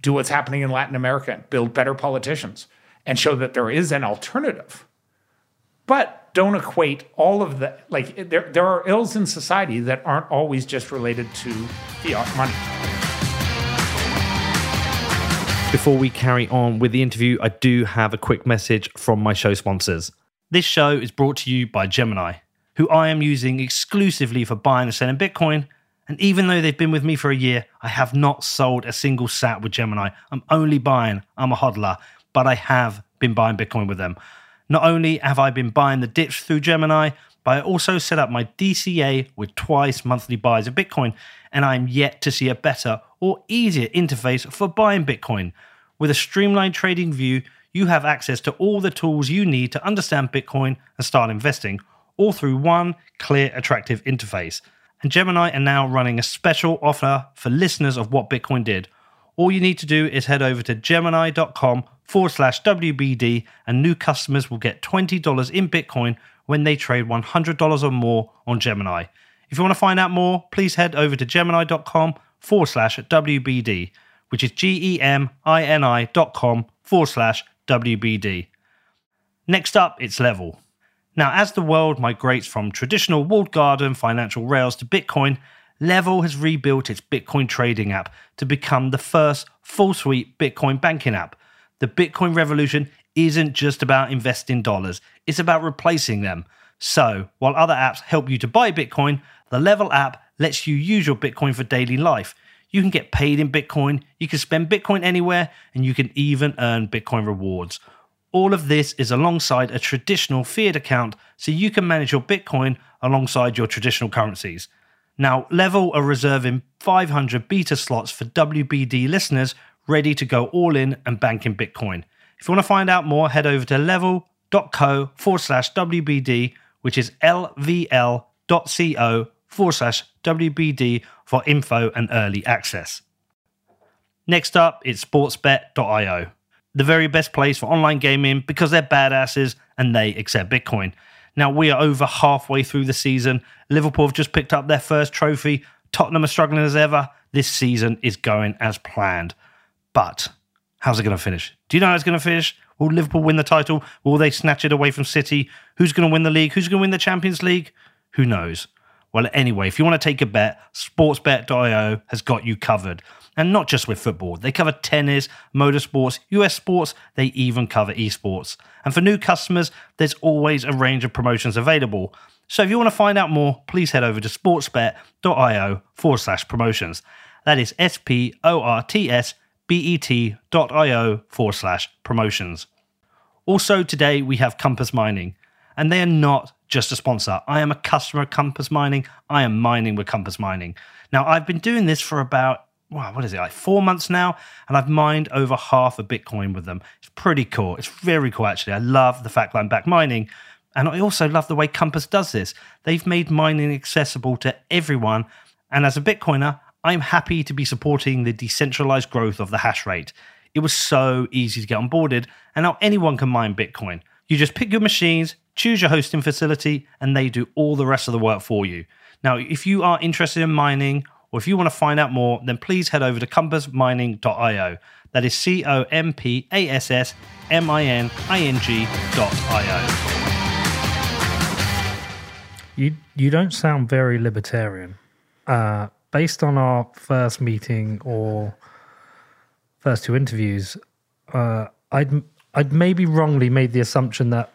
do what's happening in Latin America, build better politicians, and show that there is an alternative. But don't equate all of the, like, there, there are ills in society that aren't always just related to fiat money. Before we carry on with the interview, I do have a quick message from my show sponsors. This show is brought to you by Gemini, who I am using exclusively for buying and selling Bitcoin. And even though they've been with me for a year, I have not sold a single sat with Gemini. I'm only buying, I'm a hodler, but I have been buying Bitcoin with them. Not only have I been buying the dips through Gemini, but I also set up my DCA with twice monthly buys of Bitcoin, and I'm yet to see a better or easier interface for buying Bitcoin. With a streamlined trading view, you have access to all the tools you need to understand Bitcoin and start investing, all through one clear, attractive interface. And Gemini are now running a special offer for listeners of What Bitcoin Did. All you need to do is head over to gemini.com forward slash WBD, and new customers will get $20 in Bitcoin when they trade $100 or more on Gemini. If you want to find out more, please head over to gemini.com forward slash WBD, which is G E M I N I dot com forward slash WBD. Next up, it's Level. Now, as the world migrates from traditional walled garden financial rails to Bitcoin, Level has rebuilt its Bitcoin trading app to become the first full suite Bitcoin banking app. The Bitcoin revolution isn't just about investing dollars, it's about replacing them. So, while other apps help you to buy Bitcoin, the Level app lets you use your Bitcoin for daily life. You can get paid in Bitcoin, you can spend Bitcoin anywhere, and you can even earn Bitcoin rewards. All of this is alongside a traditional fiat account, so you can manage your Bitcoin alongside your traditional currencies. Now, Level are reserving 500 beta slots for WBD listeners ready to go all in and bank in Bitcoin. If you want to find out more, head over to level.co forward slash WBD, which is lvl.co forward slash WBD for info and early access. Next up, it's sportsbet.io, the very best place for online gaming because they're badasses and they accept Bitcoin. Now, we are over halfway through the season. Liverpool have just picked up their first trophy. Tottenham are struggling as ever. This season is going as planned. But how's it going to finish? Do you know how it's going to finish? Will Liverpool win the title? Will they snatch it away from City? Who's going to win the league? Who's going to win the Champions League? Who knows? Well, anyway, if you want to take a bet, sportsbet.io has got you covered. And not just with football, they cover tennis, motorsports, US sports, they even cover esports. And for new customers, there's always a range of promotions available. So if you want to find out more, please head over to sportsbet.io forward slash promotions. That is S P O R T S B E T.io forward slash promotions. Also, today we have Compass Mining, and they are not just a sponsor. I am a customer of Compass Mining. I am mining with Compass Mining. Now, I've been doing this for about, wow, what is it, like four months now, and I've mined over half a Bitcoin with them. It's pretty cool. It's very cool, actually. I love the fact that I'm back mining. And I also love the way Compass does this. They've made mining accessible to everyone. And as a Bitcoiner, I'm happy to be supporting the decentralized growth of the hash rate. It was so easy to get onboarded, and now anyone can mine Bitcoin. You just pick your machines, choose your hosting facility, and they do all the rest of the work for you. Now, if you are interested in mining, or if you want to find out more, then please head over to compassmining.io. That is C O M P A S S M I N I N G.io. You you don't sound very libertarian. Uh, based on our first meeting or first two interviews, uh, I'd I'd maybe wrongly made the assumption that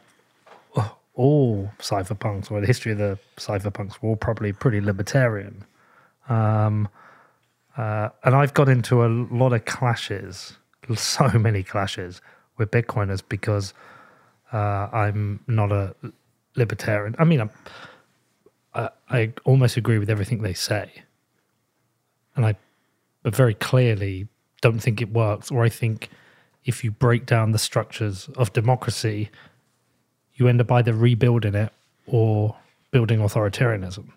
oh, all cypherpunks or the history of the cypherpunks were all probably pretty libertarian. Um, uh, and I've got into a lot of clashes, [LAUGHS] so many clashes with Bitcoiners because uh, I'm not a libertarian. I mean, I'm, I, I almost agree with everything they say, and I, very clearly don't think it works. Or I think if you break down the structures of democracy, you end up either rebuilding it or building authoritarianism.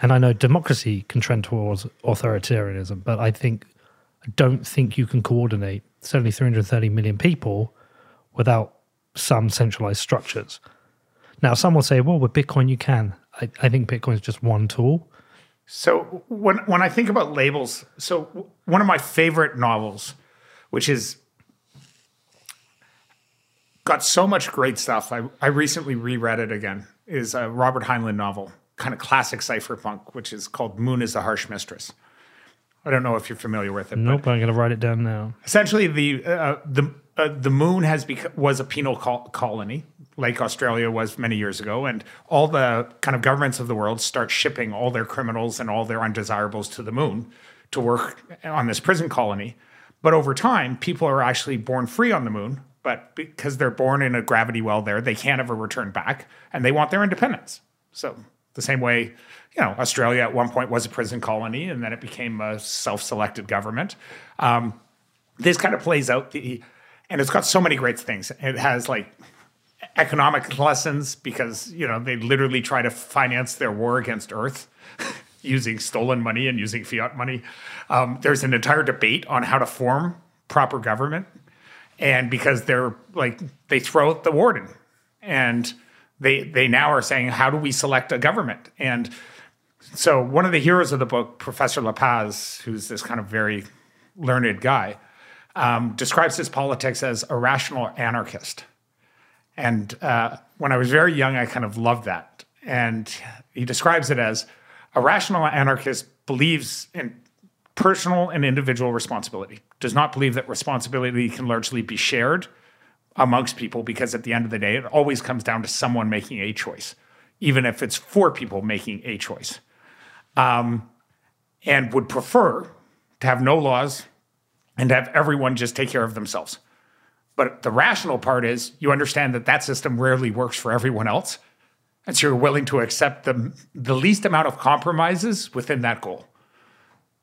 And I know democracy can trend towards authoritarianism, but I think I don't think you can coordinate certainly 330 million people without some centralized structures. Now, some will say, well, with Bitcoin, you can. I, I think Bitcoin is just one tool. So when when I think about labels, so one of my favorite novels, which is got so much great stuff. I, I recently reread it again. Is a Robert Heinlein novel, kind of classic cypherpunk, which is called Moon is the Harsh Mistress. I don't know if you're familiar with it. Nope, I'm going to write it down now. Essentially, the uh, the uh, the moon has bec- was a penal col- colony, like Australia was many years ago, and all the kind of governments of the world start shipping all their criminals and all their undesirables to the moon to work on this prison colony. But over time, people are actually born free on the moon, but because they're born in a gravity well there, they can't ever return back, and they want their independence. So the same way, you know, Australia at one point was a prison colony, and then it became a self-selected government. Um, this kind of plays out the, and it's got so many great things. It has like economic lessons because you know they literally try to finance their war against Earth [LAUGHS] using stolen money and using fiat money. Um, there's an entire debate on how to form proper government, and because they're like they throw out the warden, and they they now are saying how do we select a government and so one of the heroes of the book, Professor La Paz, who's this kind of very learned guy, um, describes his politics as a rational anarchist. And uh, when I was very young, I kind of loved that. And he describes it as a rational anarchist believes in personal and individual responsibility, does not believe that responsibility can largely be shared amongst people because at the end of the day, it always comes down to someone making a choice, even if it's four people making a choice. Um, and would prefer to have no laws and have everyone just take care of themselves. But the rational part is you understand that that system rarely works for everyone else. And so you're willing to accept the, the least amount of compromises within that goal.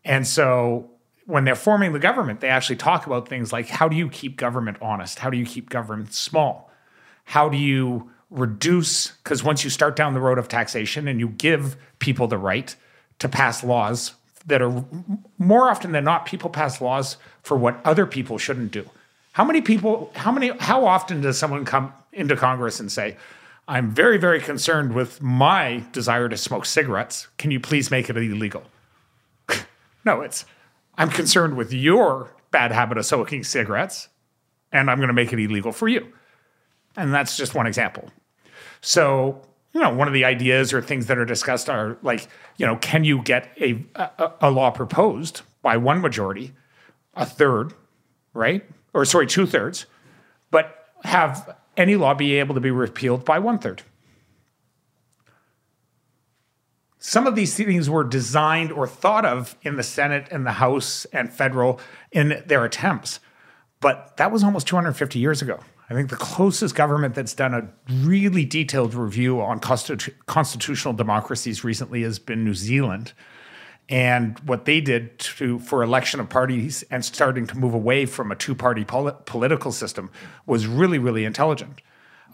And so when they're forming the government, they actually talk about things like how do you keep government honest? How do you keep government small? How do you reduce? Because once you start down the road of taxation and you give people the right to pass laws that are more often than not, people pass laws for what other people shouldn't do. How many people, how many, how often does someone come into Congress and say, I'm very, very concerned with my desire to smoke cigarettes. Can you please make it illegal? [LAUGHS] no, it's I'm concerned with your bad habit of smoking cigarettes, and I'm going to make it illegal for you. And that's just one example. So, you know, one of the ideas or things that are discussed are like, you know, can you get a, a, a law proposed by one majority, a third, right? Or sorry, two thirds, but have any law be able to be repealed by one third? Some of these things were designed or thought of in the Senate and the House and federal in their attempts, but that was almost 250 years ago. I think the closest government that's done a really detailed review on constitu- constitutional democracies recently has been New Zealand. And what they did to for election of parties and starting to move away from a two-party pol- political system was really, really intelligent.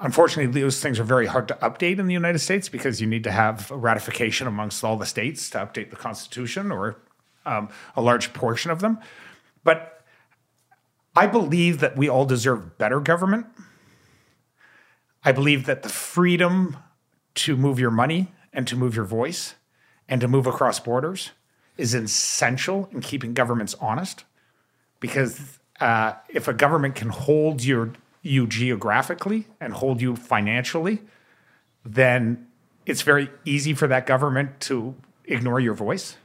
Unfortunately, those things are very hard to update in the United States because you need to have ratification amongst all the states to update the Constitution or um, a large portion of them. But I believe that we all deserve better government. I believe that the freedom to move your money and to move your voice and to move across borders is essential in keeping governments honest. Because uh, if a government can hold your you geographically and hold you financially, then it's very easy for that government to ignore your voice.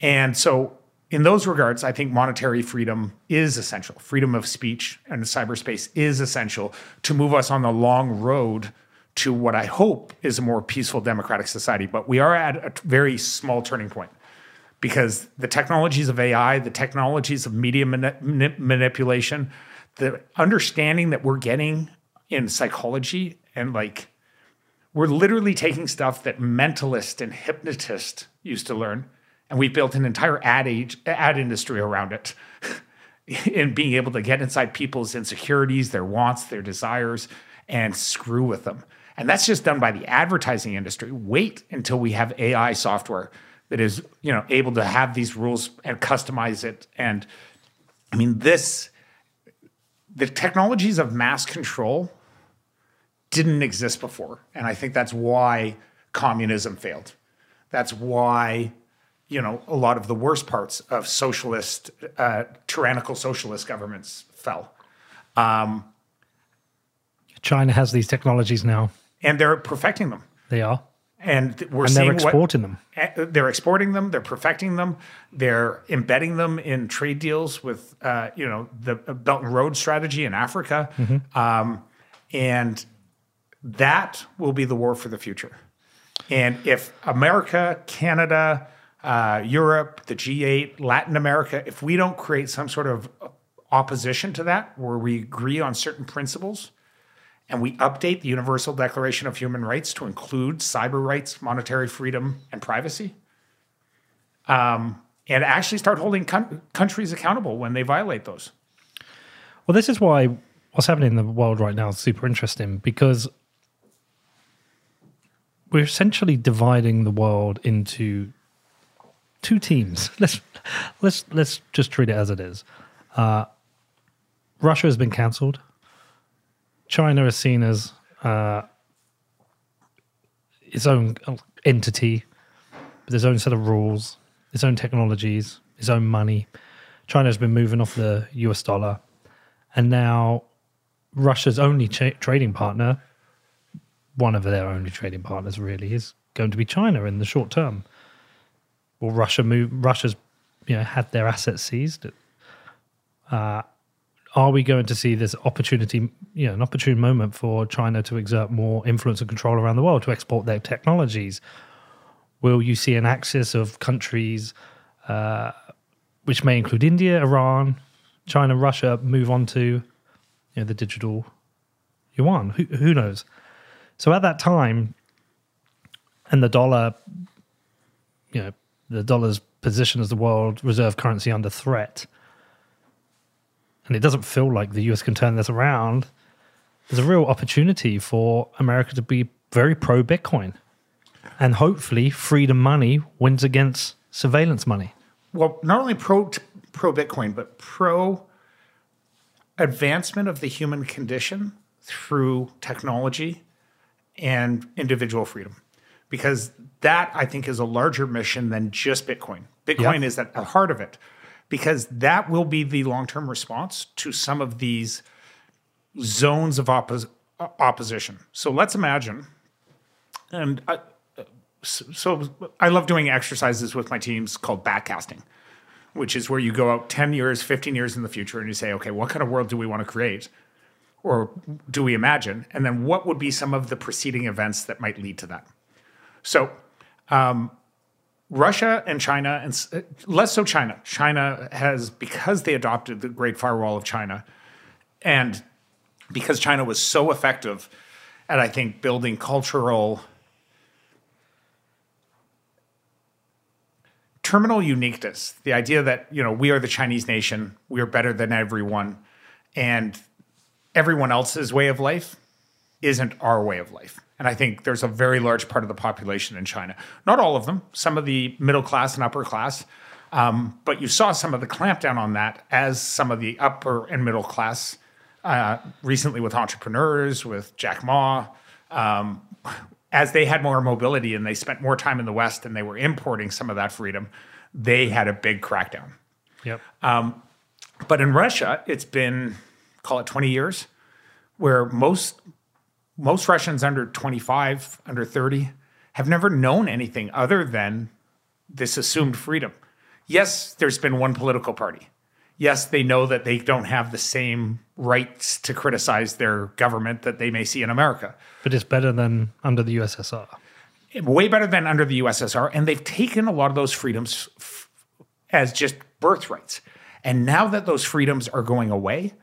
And so, in those regards, I think monetary freedom is essential. Freedom of speech and cyberspace is essential to move us on the long road to what I hope is a more peaceful democratic society. But we are at a very small turning point because the technologies of AI, the technologies of media mani- manipulation, the understanding that we're getting in psychology and like we're literally taking stuff that mentalists and hypnotists used to learn and we've built an entire ad age ad industry around it [LAUGHS] in being able to get inside people's insecurities their wants their desires and screw with them. And that's just done by the advertising industry. Wait until we have ai software that is you know able to have these rules and customize it and i mean this the technologies of mass control didn't exist before. And I think that's why communism failed. That's why, you know, a lot of the worst parts of socialist, uh, tyrannical socialist governments fell. Um, China has these technologies now. And they're perfecting them. They are. And we're and seeing they're exporting what, them. They're exporting them. They're perfecting them. They're embedding them in trade deals with, uh, you know, the Belt and Road strategy in Africa, Mm-hmm. um, and that will be the war for the future. And if America, Canada, uh, Europe, the G8, Latin America, if we don't create some sort of opposition to that, where we agree on certain principles, and we update the Universal Declaration of Human Rights to include cyber rights, monetary freedom, and privacy, um, and actually start holding coun- countries accountable when they violate those. Well, this is why what's happening in the world right now is super interesting because we're essentially dividing the world into two teams. [LAUGHS] Let's let's let's just treat it as it is. Uh, Russia has been cancelled. China is seen as uh, its own entity with its own set of rules, its own technologies, its own money. China's been moving off the US dollar. And now Russia's only cha- trading partner, one of their only trading partners really, is going to be China in the short term. Will Russia move? Russia's you know had their assets seized. Uh, are we going to see this opportunity, you know, an opportune moment for China to exert more influence and control around the world to export their technologies? Will you see an axis of countries, uh, which may include India, Iran, China, Russia, move on to you know, the digital yuan? Who, who knows? So at that time, and the dollar, you know, the dollar's position as the world reserve currency under threat, and it doesn't feel like the US can turn this around, there's a real opportunity for America to be very pro Bitcoin. And hopefully, freedom money wins against surveillance money. Well, not only pro pro Bitcoin, but pro advancement of the human condition through technology and individual freedom, because that I think is a larger mission than just Bitcoin. Bitcoin is at the heart of it, because that will be the long term response to some of these zones of oppos- opposition. So let's imagine, and I, so I love doing exercises with my teams called backcasting, which is where you go out 10 years, 15 years in the future and you say, okay, what kind of world do we want to create? Or do we imagine? And then what would be some of the preceding events that might lead to that? So, um, Russia and China, and uh, less so China. China has, because they adopted the Great Firewall of China, and because China was so effective at, I think, building cultural terminal uniqueness, the idea that, you know, we are the Chinese nation, we are better than everyone, and everyone else's way of life isn't our way of life. And I think there's a very large part of the population in China. Not all of them, some of the middle class and upper class. Um, but you saw some of the clampdown on that as some of the upper and middle class uh, recently with entrepreneurs, with Jack Ma, um, as they had more mobility and they spent more time in the West and they were importing some of that freedom, they had a big crackdown. Yep. Um, but in Russia, it's been call it 20 years, where most most Russians under 25, under 30, have never known anything other than this assumed freedom. Yes, there's been one political party. Yes, they know that they don't have the same rights to criticize their government that they may see in America. But it's better than under the USSR. Way better than under the USSR. And they've taken a lot of those freedoms f- as just birthrights. And now that those freedoms are going away,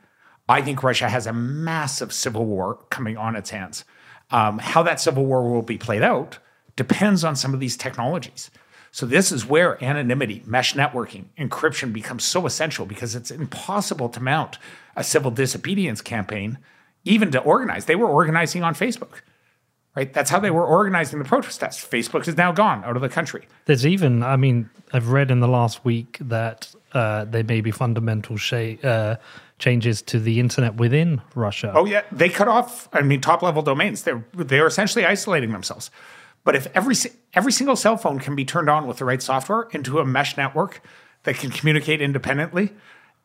I think Russia has a massive civil war coming on its hands. Um, how that civil war will be played out depends on some of these technologies. So this is where anonymity, mesh networking, encryption becomes so essential because it's impossible to mount a civil disobedience campaign, even to organize. They were organizing on Facebook, right? That's how they were organizing the protests. Facebook is now gone out of the country. There's even, I mean, I've read in the last week that uh, there may be fundamental sh- uh, changes to the internet within Russia. Oh yeah, they cut off. I mean, top level domains. They're they're essentially isolating themselves. But if every every single cell phone can be turned on with the right software into a mesh network that can communicate independently,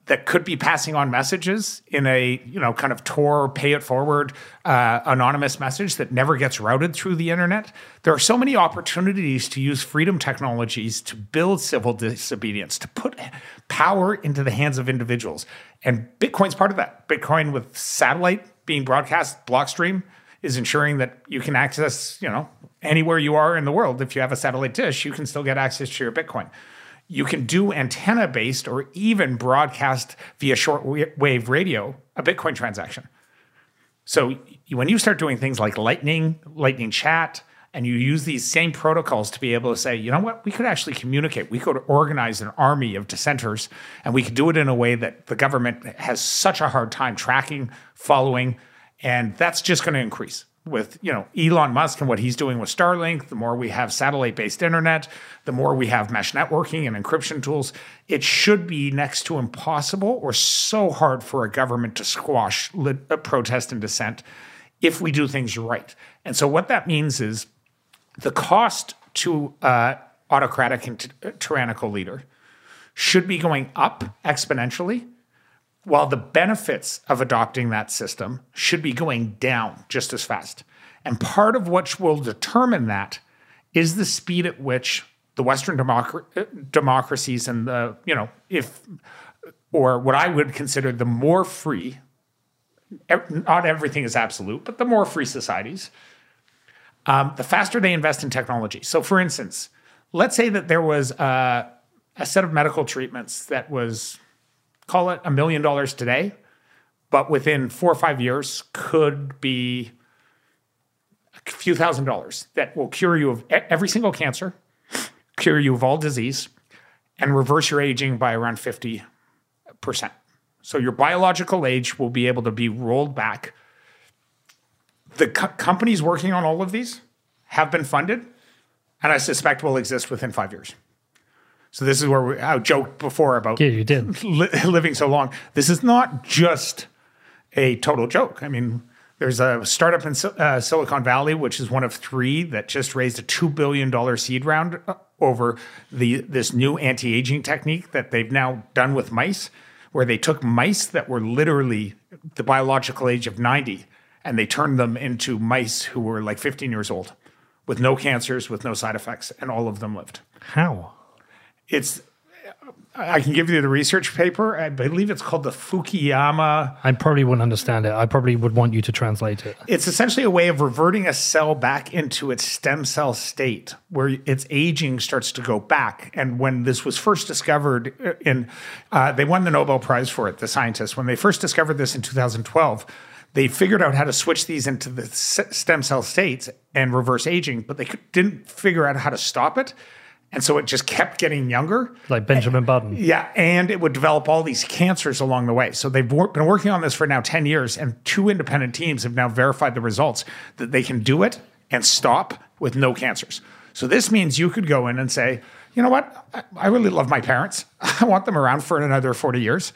that could be passing on messages in a you know kind of Tor pay it forward uh, anonymous message that never gets routed through the internet. There are so many opportunities to use freedom technologies to build civil disobedience, to put power into the hands of individuals, and Bitcoin's part of that. Bitcoin with satellite being broadcast Blockstream is ensuring that you can access you know anywhere you are in the world. If you have a satellite dish, you can still get access to your Bitcoin. You can do antenna based or even broadcast via shortwave radio a Bitcoin transaction. So when you start doing things like Lightning, Lightning Chat, and you use these same protocols to be able to say, you know what, we could actually communicate. We could organize an army of dissenters, and we could do it in a way that the government has such a hard time tracking, following, and that's just going to increase with you know Elon Musk and what he's doing with Starlink, the more we have satellite-based internet, the more we have mesh networking and encryption tools, it should be next to impossible or so hard for a government to squash a protest and dissent if we do things right. And so what that means is the cost to uh, autocratic and t- tyrannical leader should be going up exponentially while the benefits of adopting that system should be going down just as fast. And part of what will determine that is the speed at which the Western democ- democracies and the, you know, if, or what I would consider the more free, not everything is absolute, but the more free societies, um, the faster they invest in technology. So, for instance, let's say that there was a, a set of medical treatments that was call it a million dollars today, but within four or five years could be a few thousand dollars that will cure you of every single cancer, cure you of all disease, and reverse your aging by around 50%. So your biological age will be able to be rolled back. The co- companies working on all of these have been funded, and I suspect will exist within five years. So this is where we, I joked before about yeah, you did [LAUGHS] li- living so long. This is not just a total joke. I mean, There's a startup in uh, Silicon Valley, which is one of three that just raised a two billion dollar seed round uh, over the this new anti aging technique that they've now done with mice, where they took mice that were literally the biological age of ninety, and they turned them into mice who were like 15 years old, with no cancers, with no side effects, and all of them lived. How? It's I can give you the research paper. I believe it's called the Fukuyama I probably wouldn't understand it. I probably would want you to translate it. it's essentially a way of reverting a cell back into its stem cell state where its aging starts to go back and when this was first discovered uh, in uh, they won the nobel prize for it the scientists when they first discovered this in 2012 they figured out how to switch these into the s- stem cell states and reverse aging but they didn't figure out how to stop it and so it just kept getting younger Like Benjamin Button. yeah, and it would develop all these cancers along the way. So they've been working on this for now 10 years, and two independent teams have now verified the results that they can do it and stop with no cancers. So this means you could go in and say, you know what? I- I really love my parents. [LAUGHS] I want them around for another 40 years.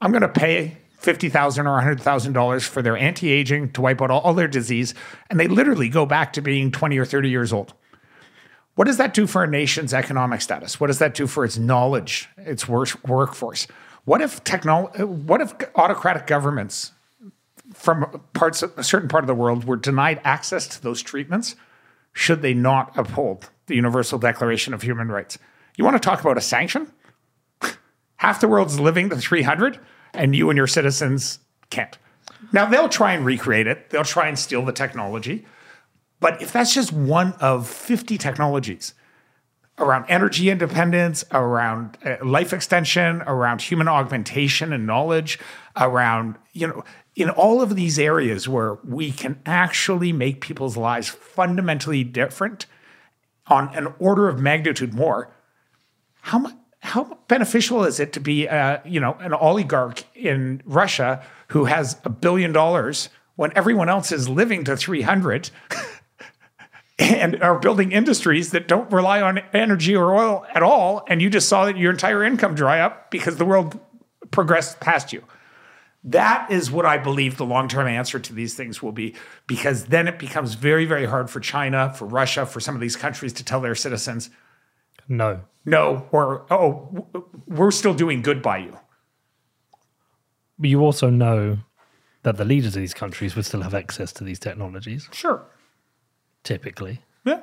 I'm going to pay 50,000 or $100,000 for their anti aging to wipe out all, all their disease. And they literally go back to being 20 or 30 years old. What does that do for a nation's economic status? What does that do for its knowledge, its work, workforce? What if technol- What if autocratic governments from parts of a certain part of the world were denied access to those treatments? Should they not uphold the Universal Declaration of Human Rights? You want to talk about a sanction? [LAUGHS] Half the world's living to 300, and you and your citizens can't. Now they'll try and recreate it. They'll try and steal the technology. But if that's just one of 50 technologies around energy independence, around uh, life extension, around human augmentation and knowledge, around, you know, in all of these areas where we can actually make people's lives fundamentally different on an order of magnitude more, how? How beneficial is it to be, uh, you know, an oligarch in Russia who has a billion dollars when everyone else is living to 300 [LAUGHS] and are building industries that don't rely on energy or oil at all. And you just saw that your entire income dry up because the world progressed past you. That is what I believe the long term answer to these things will be, because then it becomes very, very hard for China, for Russia, for some of these countries to tell their citizens, No. no, or, oh, we're still doing good by you. But you also know that the leaders of these countries would still have access to these technologies, Sure. Typically. Yeah.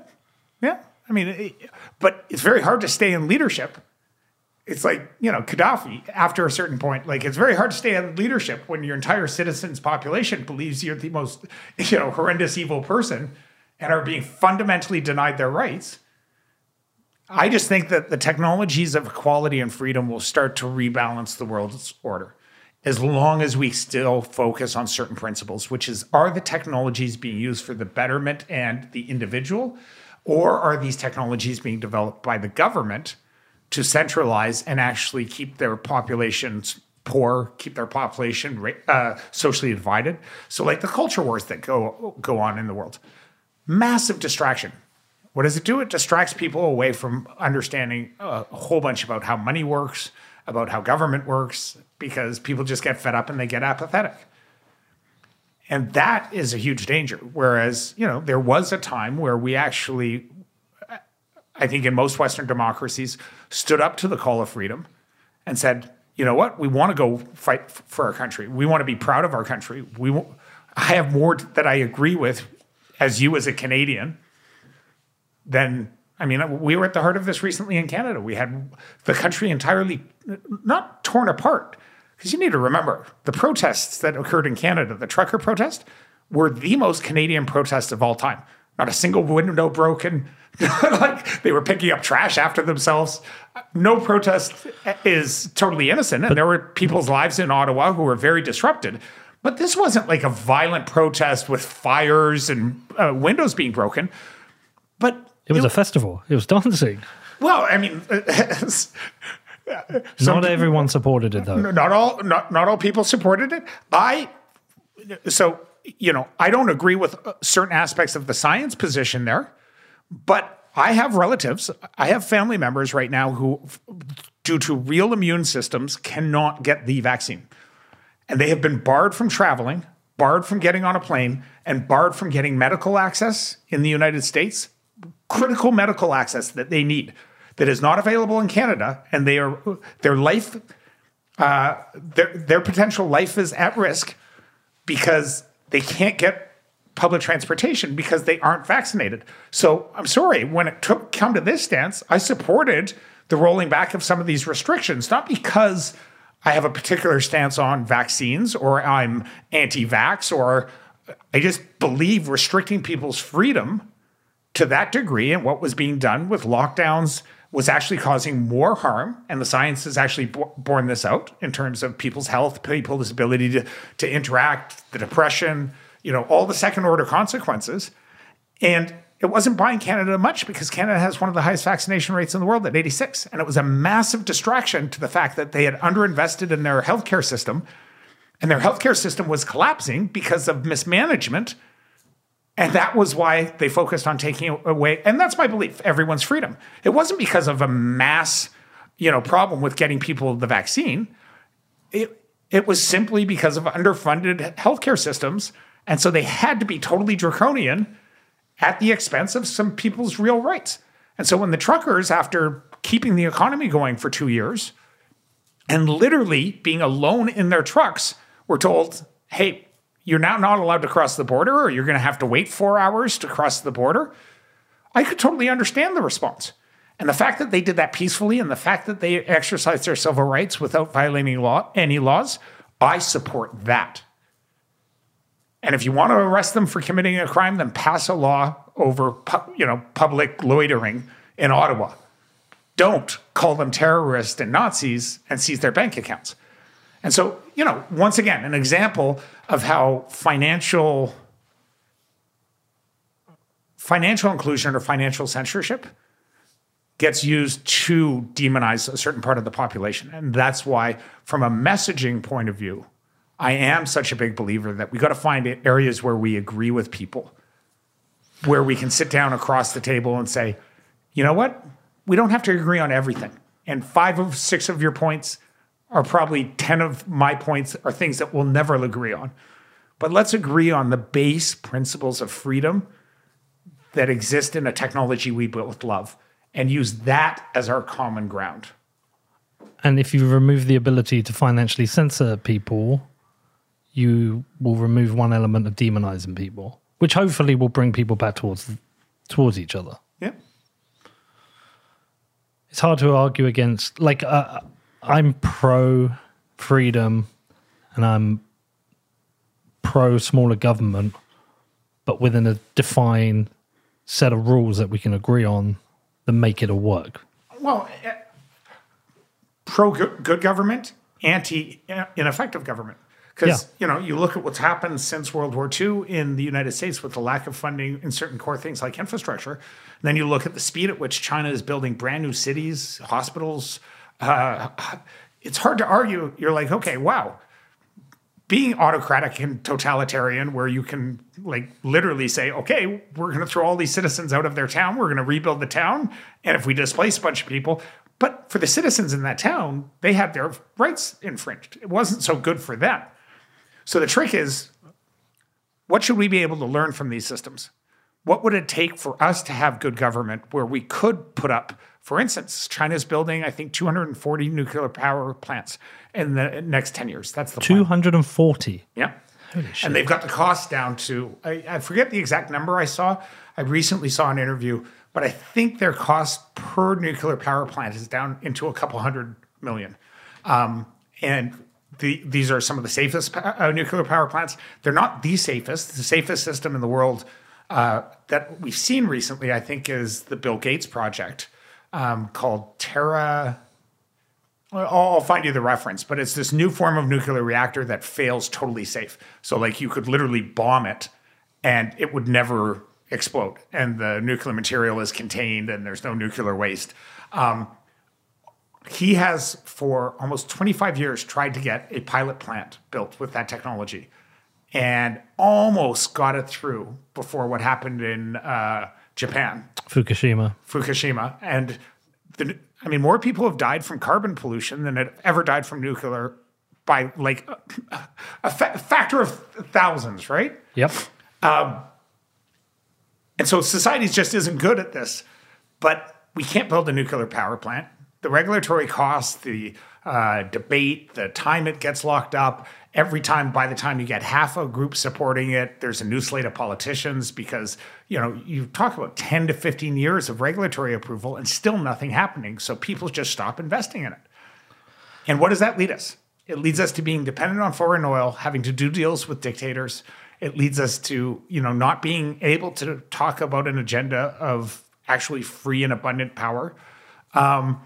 Yeah. I mean, it, but it's very hard to stay in leadership. It's like, you know, Gaddafi, after a certain point, like it's very hard to stay in leadership when your entire citizens' population believes you're the most, [LAUGHS] you know, horrendous evil person and are being fundamentally denied their rights. I just think that the technologies of equality and freedom will start to rebalance the world's order as long as we still focus on certain principles, which is are the technologies being used for the betterment and the individual, or are these technologies being developed by the government to centralize and actually keep their populations poor, keep their population uh, socially divided? So, like the culture wars that go go on in the world, massive distraction. What does it do? It distracts people away from understanding a whole bunch about how money works, about how government works, because people just get fed up and they get apathetic. And that is a huge danger. Whereas, you know, there was a time where we actually, I think in most Western democracies, stood up to the call of freedom and said, you know what, we want to go fight for our country. We want to be proud of our country. We, wa- I have more that I agree with as you as a Canadian then I mean, we were at the heart of this recently in Canada. We had the country entirely not torn apart. Because you need to remember the protests that occurred in Canada, the trucker protest, were the most Canadian protests of all time. Not a single window broken. [LAUGHS] like they were picking up trash after themselves. No protest is totally innocent. And there were people's lives in Ottawa who were very disrupted. But this wasn't like a violent protest with fires and uh, windows being broken. But It was a festival. It was dancing. well, I mean, [LAUGHS] Not everyone supported it though. not all not not all people supported it. I so you know I don't agree with uh, certain aspects of the science position there, but I have relatives, I have family members right now who, due to real immune systems, cannot get the vaccine, and they have been barred from traveling barred from getting on a plane and barred from getting medical access in the United States, critical medical access that they need that is not available in Canada, and they are their life, uh, their their potential life is at risk because they can't get public transportation because they aren't vaccinated. So I'm sorry, when it took come to this stance, I supported the rolling back of some of these restrictions, not because I have a particular stance on vaccines or I'm anti-vax or I just believe restricting people's freedom to that degree and what was being done with lockdowns was actually causing more harm and the science has actually borne this out in terms of people's health people's ability to, to interact the depression you know all the second order consequences and it wasn't buying Canada much because Canada has one of the highest vaccination rates in the world at 86. And it was a massive distraction to the fact that they had underinvested in their healthcare system and their healthcare system was collapsing because of mismanagement. And that was why they focused on taking away, and that's my belief, everyone's freedom. It wasn't because of a mass, you know, problem with getting people the vaccine. It, it was simply because of underfunded healthcare systems. And so they had to be totally draconian at the expense of some people's real rights. And so when the truckers, after keeping the economy going for two years and literally being alone in their trucks, were told, hey, you're now not allowed to cross the border or you're going to have to wait four hours to cross the border, I could totally understand the response. And the fact that they did that peacefully and the fact that they exercised their civil rights without violating law, any laws, I support that. And if you want to arrest them for committing a crime, then pass a law over you know public loitering in Ottawa. Don't call them terrorists and Nazis and seize their bank accounts. And so, you know, once again, an example of how financial financial inclusion or financial censorship gets used to demonize a certain part of the population. And that's why, from a messaging point of view, I am such a big believer that we got to find areas where we agree with people, where we can sit down across the table and say, you know what? We don't have to agree on everything. And five of six of your points are probably 10 of my points are things that we'll never agree on. But let's agree on the base principles of freedom that exist in a technology we both love and use that as our common ground. And if you remove the ability to financially censor people, you will remove one element of demonizing people, which hopefully will bring people back towards towards each other. Yeah. It's hard to argue against. Like, uh, I'm pro freedom, and I'm pro smaller government, but within a defined set of rules that we can agree on that make it a work. Well, uh, pro good government, anti ineffective government. Because yeah. you know, you look at what's happened since World War II in the United States with the lack of funding in certain core things like infrastructure. And then you look at the speed at which China is building brand new cities, hospitals. Uh, it's hard to argue. You're like, okay, wow. Being autocratic and totalitarian, where you can like literally say, okay, we're going to throw all these citizens out of their town, we're going to rebuild the town, and if we displace a bunch of people, but for the citizens in that town, they had their rights infringed. It wasn't so good for them. So the trick is what should we be able to learn from these systems? What would it take for us to have good government where we could put up, for instance, China's building, I think, 240 nuclear power plants in the next 10 years. That's the 240. Plan. Yeah. And they've got the cost down to, I, I, forget the exact number I saw. I recently saw an interview, but I think their cost per nuclear power plant is down into a couple hundred million. Um, and the, these are some of the safest uh, nuclear power plants. They're not the safest. The safest system in the world uh, that we've seen recently, I think, is the Bill Gates project um, called Terra. I'll, find you the reference, but it's this new form of nuclear reactor that fails totally safe. So, like, you could literally bomb it and it would never explode, and the nuclear material is contained, and there's no nuclear waste. Um, he has for almost 25 years tried to get a pilot plant built with that technology and almost got it through before what happened in uh, Japan. Fukushima. Fukushima. And the, I mean, more people have died from carbon pollution than have ever died from nuclear by like a, a fa- factor of thousands, right? Yep. And so society just isn't good at this. But we can't build a nuclear power plant. The regulatory costs, the uh, debate, the time it gets locked up, every time by the time you get half a group supporting it, there's a new slate of politicians because, you know, you talk about 10 to 15 years of regulatory approval and still nothing happening. So people just stop investing in it. And what does that lead us? It leads us to being dependent on foreign oil, having to do deals with dictators. It leads us to, you know, not being able to talk about an agenda of actually free and abundant power. Um,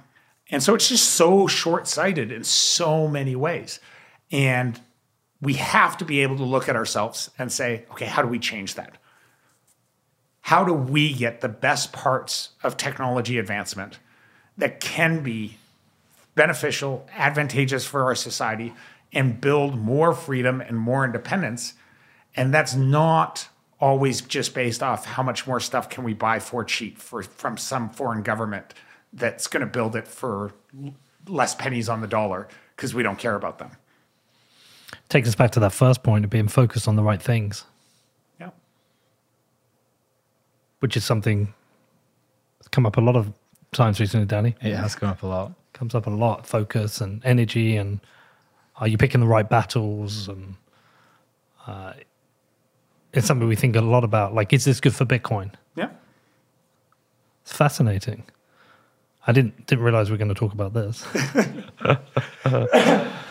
and so it's just so short-sighted in so many ways. And we have to be able to look at ourselves and say, okay, how do we change that? How do we get the best parts of technology advancement that can be beneficial, advantageous for our society, and build more freedom and more independence. And that's not always just based off how much more stuff can we buy for cheap for, from some foreign government that's going to build it for less pennies on the dollar because we don't care about them. Takes us back to that first point of being focused on the right things, Yeah. which is something that's come up a lot of times recently, Danny. It has come up a lot. Comes up a lot. Focus and energy, and are you picking the right battles? And uh, it's something we think a lot about. Like, is this good for Bitcoin? Yeah. It's fascinating. I didn't didn't realize we are going to talk about this. [LAUGHS] [LAUGHS]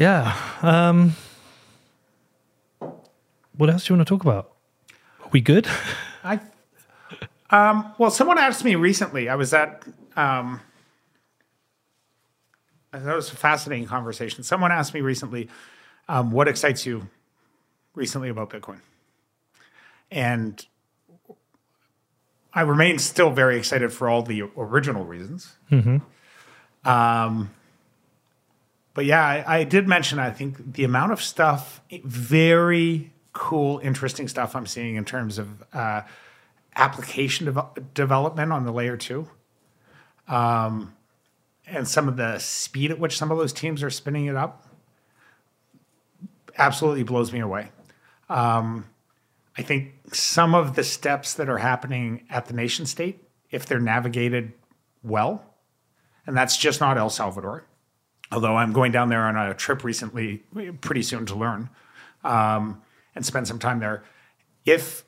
yeah. Um, what else do you want to talk about? Are we good? I, um, well, someone asked me recently. I was at, um, it was a fascinating conversation. Someone asked me recently, um, what excites you recently about Bitcoin? And I remain still very excited for all the original reasons. Um, but yeah, I, I did mention, I think the amount of stuff, very cool, interesting stuff I'm seeing in terms of uh, application dev- development on the layer two. Um, and some of the speed at which some of those teams are spinning it up absolutely blows me away. Um, I think some of the steps that are happening at the nation state, if they're navigated well, and that's just not El Salvador, although I'm going down there on a trip recently, pretty soon to learn um, and spend some time there. If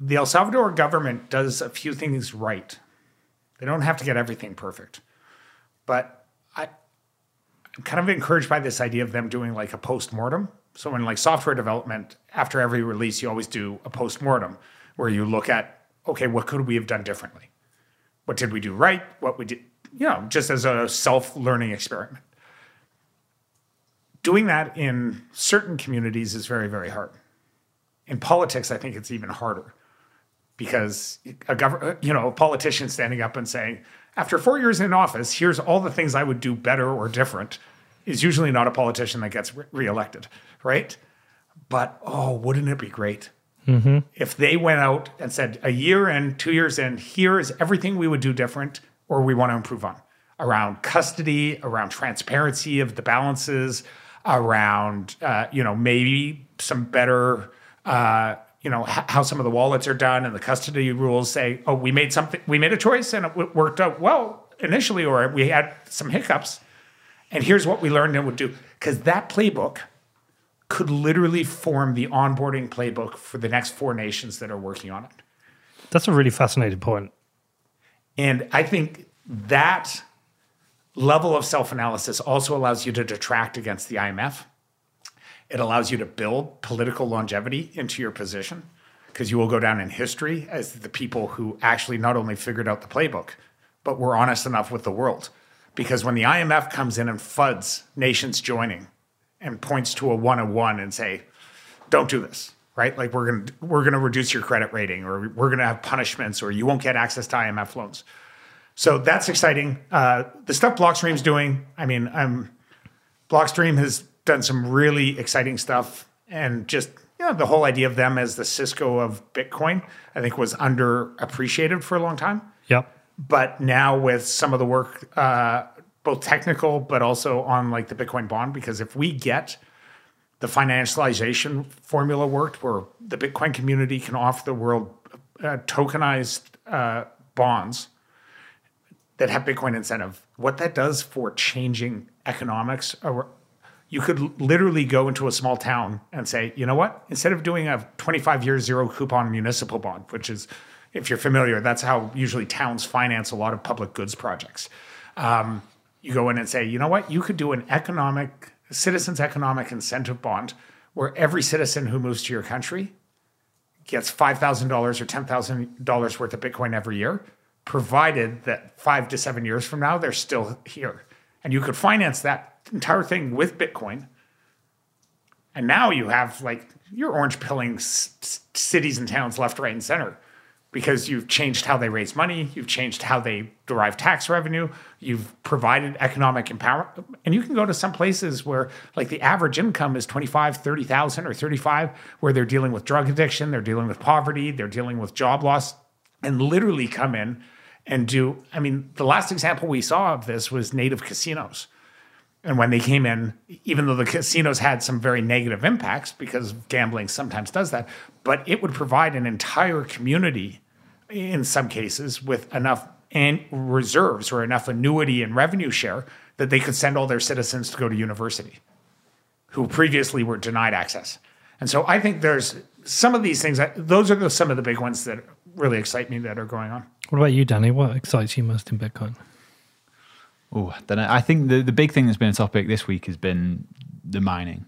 the El Salvador government does a few things right, they don't have to get everything perfect, but I, I'm kind of encouraged by this idea of them doing like a post mortem. So in like software development, after every release, you always do a post mortem where you look at, okay, what could we have done differently? What did we do right? What we did, you know, just as a self learning experiment. Doing that in certain communities is very, very hard. In politics, I think it's even harder because a gov- you know, a politician standing up and saying, after four years in office, here's all the things I would do better or different is usually not a politician that gets re- reelected, right? But oh, wouldn't it be great mm-hmm. if they went out and said, a year in, two years in, here is everything we would do different or we want to improve on around custody, around transparency of the balances, around uh, you know maybe some better uh, you know h- how some of the wallets are done and the custody rules say, oh, we made something, we made a choice and it w- worked out well initially, or we had some hiccups, and here's what we learned and would do because that playbook could literally form the onboarding playbook for the next four nations that are working on it. That's a really fascinating point. And I think that level of self analysis also allows you to detract against the IMF. It allows you to build political longevity into your position because you will go down in history as the people who actually not only figured out the playbook, but were honest enough with the world. Because when the IMF comes in and fuds nations joining and points to a one on one and say, don't do this, right? Like we're gonna we're gonna reduce your credit rating, or we're gonna have punishments, or you won't get access to IMF loans. So that's exciting. Uh, the stuff Blockstream's doing, I mean, I'm Blockstream has done some really exciting stuff, and just you know, the whole idea of them as the Cisco of Bitcoin, I think, was underappreciated for a long time. Yep. But now with some of the work uh, both technical, but also on like the Bitcoin bond. Because if we get the financialization formula worked, where the Bitcoin community can offer the world uh, tokenized uh, bonds that have Bitcoin incentive, what that does for changing economics, or you could literally go into a small town and say, you know what? Instead of doing a 25 year zero coupon municipal bond, which is, if you're familiar, that's how usually towns finance a lot of public goods projects. Um, you go in and say, you know what? You could do an economic, citizens economic incentive bond where every citizen who moves to your country gets $5,000 or $10,000 worth of Bitcoin every year, provided that five to seven years from now, they're still here. And you could finance that entire thing with Bitcoin. And now you have like you're orange pilling cities and towns left, right, and center because you've changed how they raise money, you've changed how they derive tax revenue, you've provided economic empowerment. And you can go to some places where like the average income is 25, 30,000 or 35 where they're dealing with drug addiction, they're dealing with poverty, they're dealing with job loss and literally come in and do I mean the last example we saw of this was native casinos. And when they came in, even though the casinos had some very negative impacts because gambling sometimes does that, but it would provide an entire community in some cases with enough and reserves or enough annuity and revenue share that they could send all their citizens to go to university who previously were denied access. And so I think there's some of these things, those are the, some of the big ones that really excite me that are going on. What about you, Danny? What excites you most in Bitcoin? Oh, then I think the, the big thing that's been a topic this week has been the mining,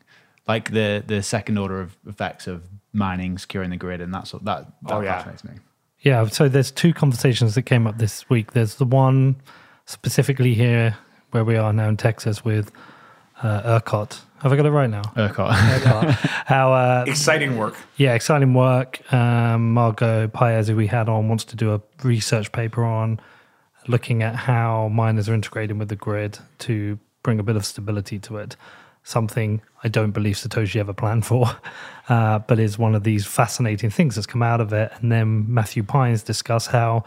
like the the second order of effects of mining, securing the grid, and that sort that, that Oh, yeah. fascinates me. Yeah, so there's two conversations that came up this week. There's the one specifically here where we are now in Texas with uh, ERCOT. Have I got it right now? ERCOT. ERCOT. [LAUGHS] How uh, Exciting work. Yeah, exciting work. Um, Margot Paez, who we had on, wants to do a research paper on looking at how miners are integrating with the grid to bring a bit of stability to it. Something I don't believe Satoshi ever planned for, [LAUGHS] uh, but is one of these fascinating things that's come out of it. And then Matthew Pines discuss how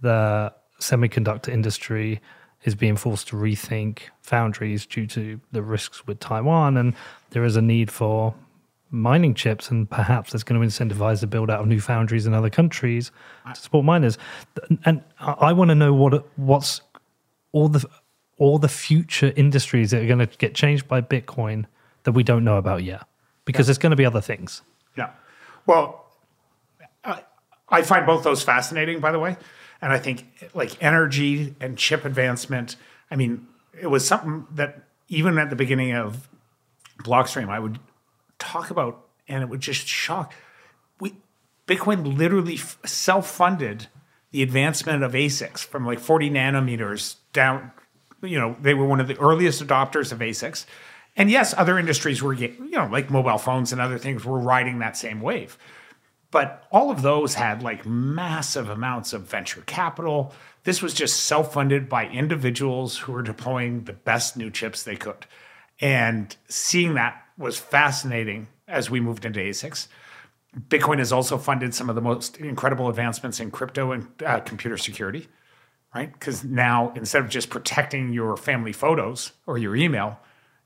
the semiconductor industry is being forced to rethink foundries due to the risks with Taiwan, and there is a need for mining chips, and perhaps that's going to incentivize the build out of new foundries in other countries to support miners. And I, want to know what what's all the all the future industries that are going to get changed by Bitcoin that we don't know about yet, because there's going to be other things. Yeah. Well, I, I find both those fascinating, by the way. And I think like energy and chip advancement, I mean, it was something that even at the beginning of Blockstream, I would talk about, and it would just shock. We Bitcoin literally f- self-funded the advancement of ASICs from like 40 nanometers down. You know, they were one of the earliest adopters of ASICs. And yes, other industries were, you know, like mobile phones and other things were riding that same wave. But all of those had like massive amounts of venture capital. This was just self funded by individuals who were deploying the best new chips they could. And seeing that was fascinating as we moved into ASICs. Bitcoin has also funded some of the most incredible advancements in crypto and uh, computer security, right? Because now instead of just protecting your family photos or your email,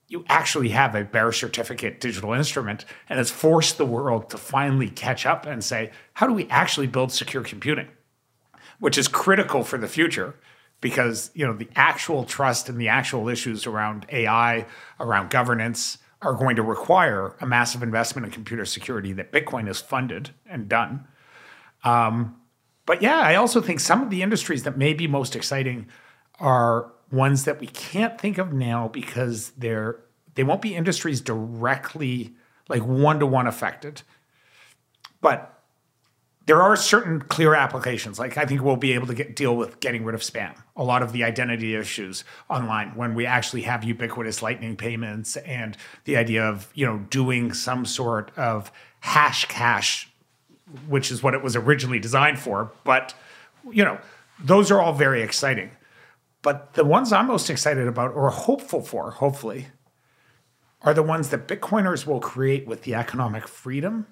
you actually have a bearer certificate digital instrument, and it's forced the world to finally catch up and say, how do we actually build secure computing? Which is critical for the future because you know the actual trust and the actual issues around AI, around governance, are going to require a massive investment in computer security that Bitcoin has funded and done. Um, but yeah, I also think some of the industries that may be most exciting are ones that we can't think of now because they're they won't be industries directly like one to one affected. But there are certain clear applications. Like I think we'll be able to get deal with getting rid of spam. A lot of the identity issues online when we actually have ubiquitous lightning payments and the idea of, you know, doing some sort of Hashcash, which is what it was originally designed for. But, you know, those are all very exciting. But the ones I'm most excited about or hopeful for, hopefully, are the ones that Bitcoiners will create with the economic freedom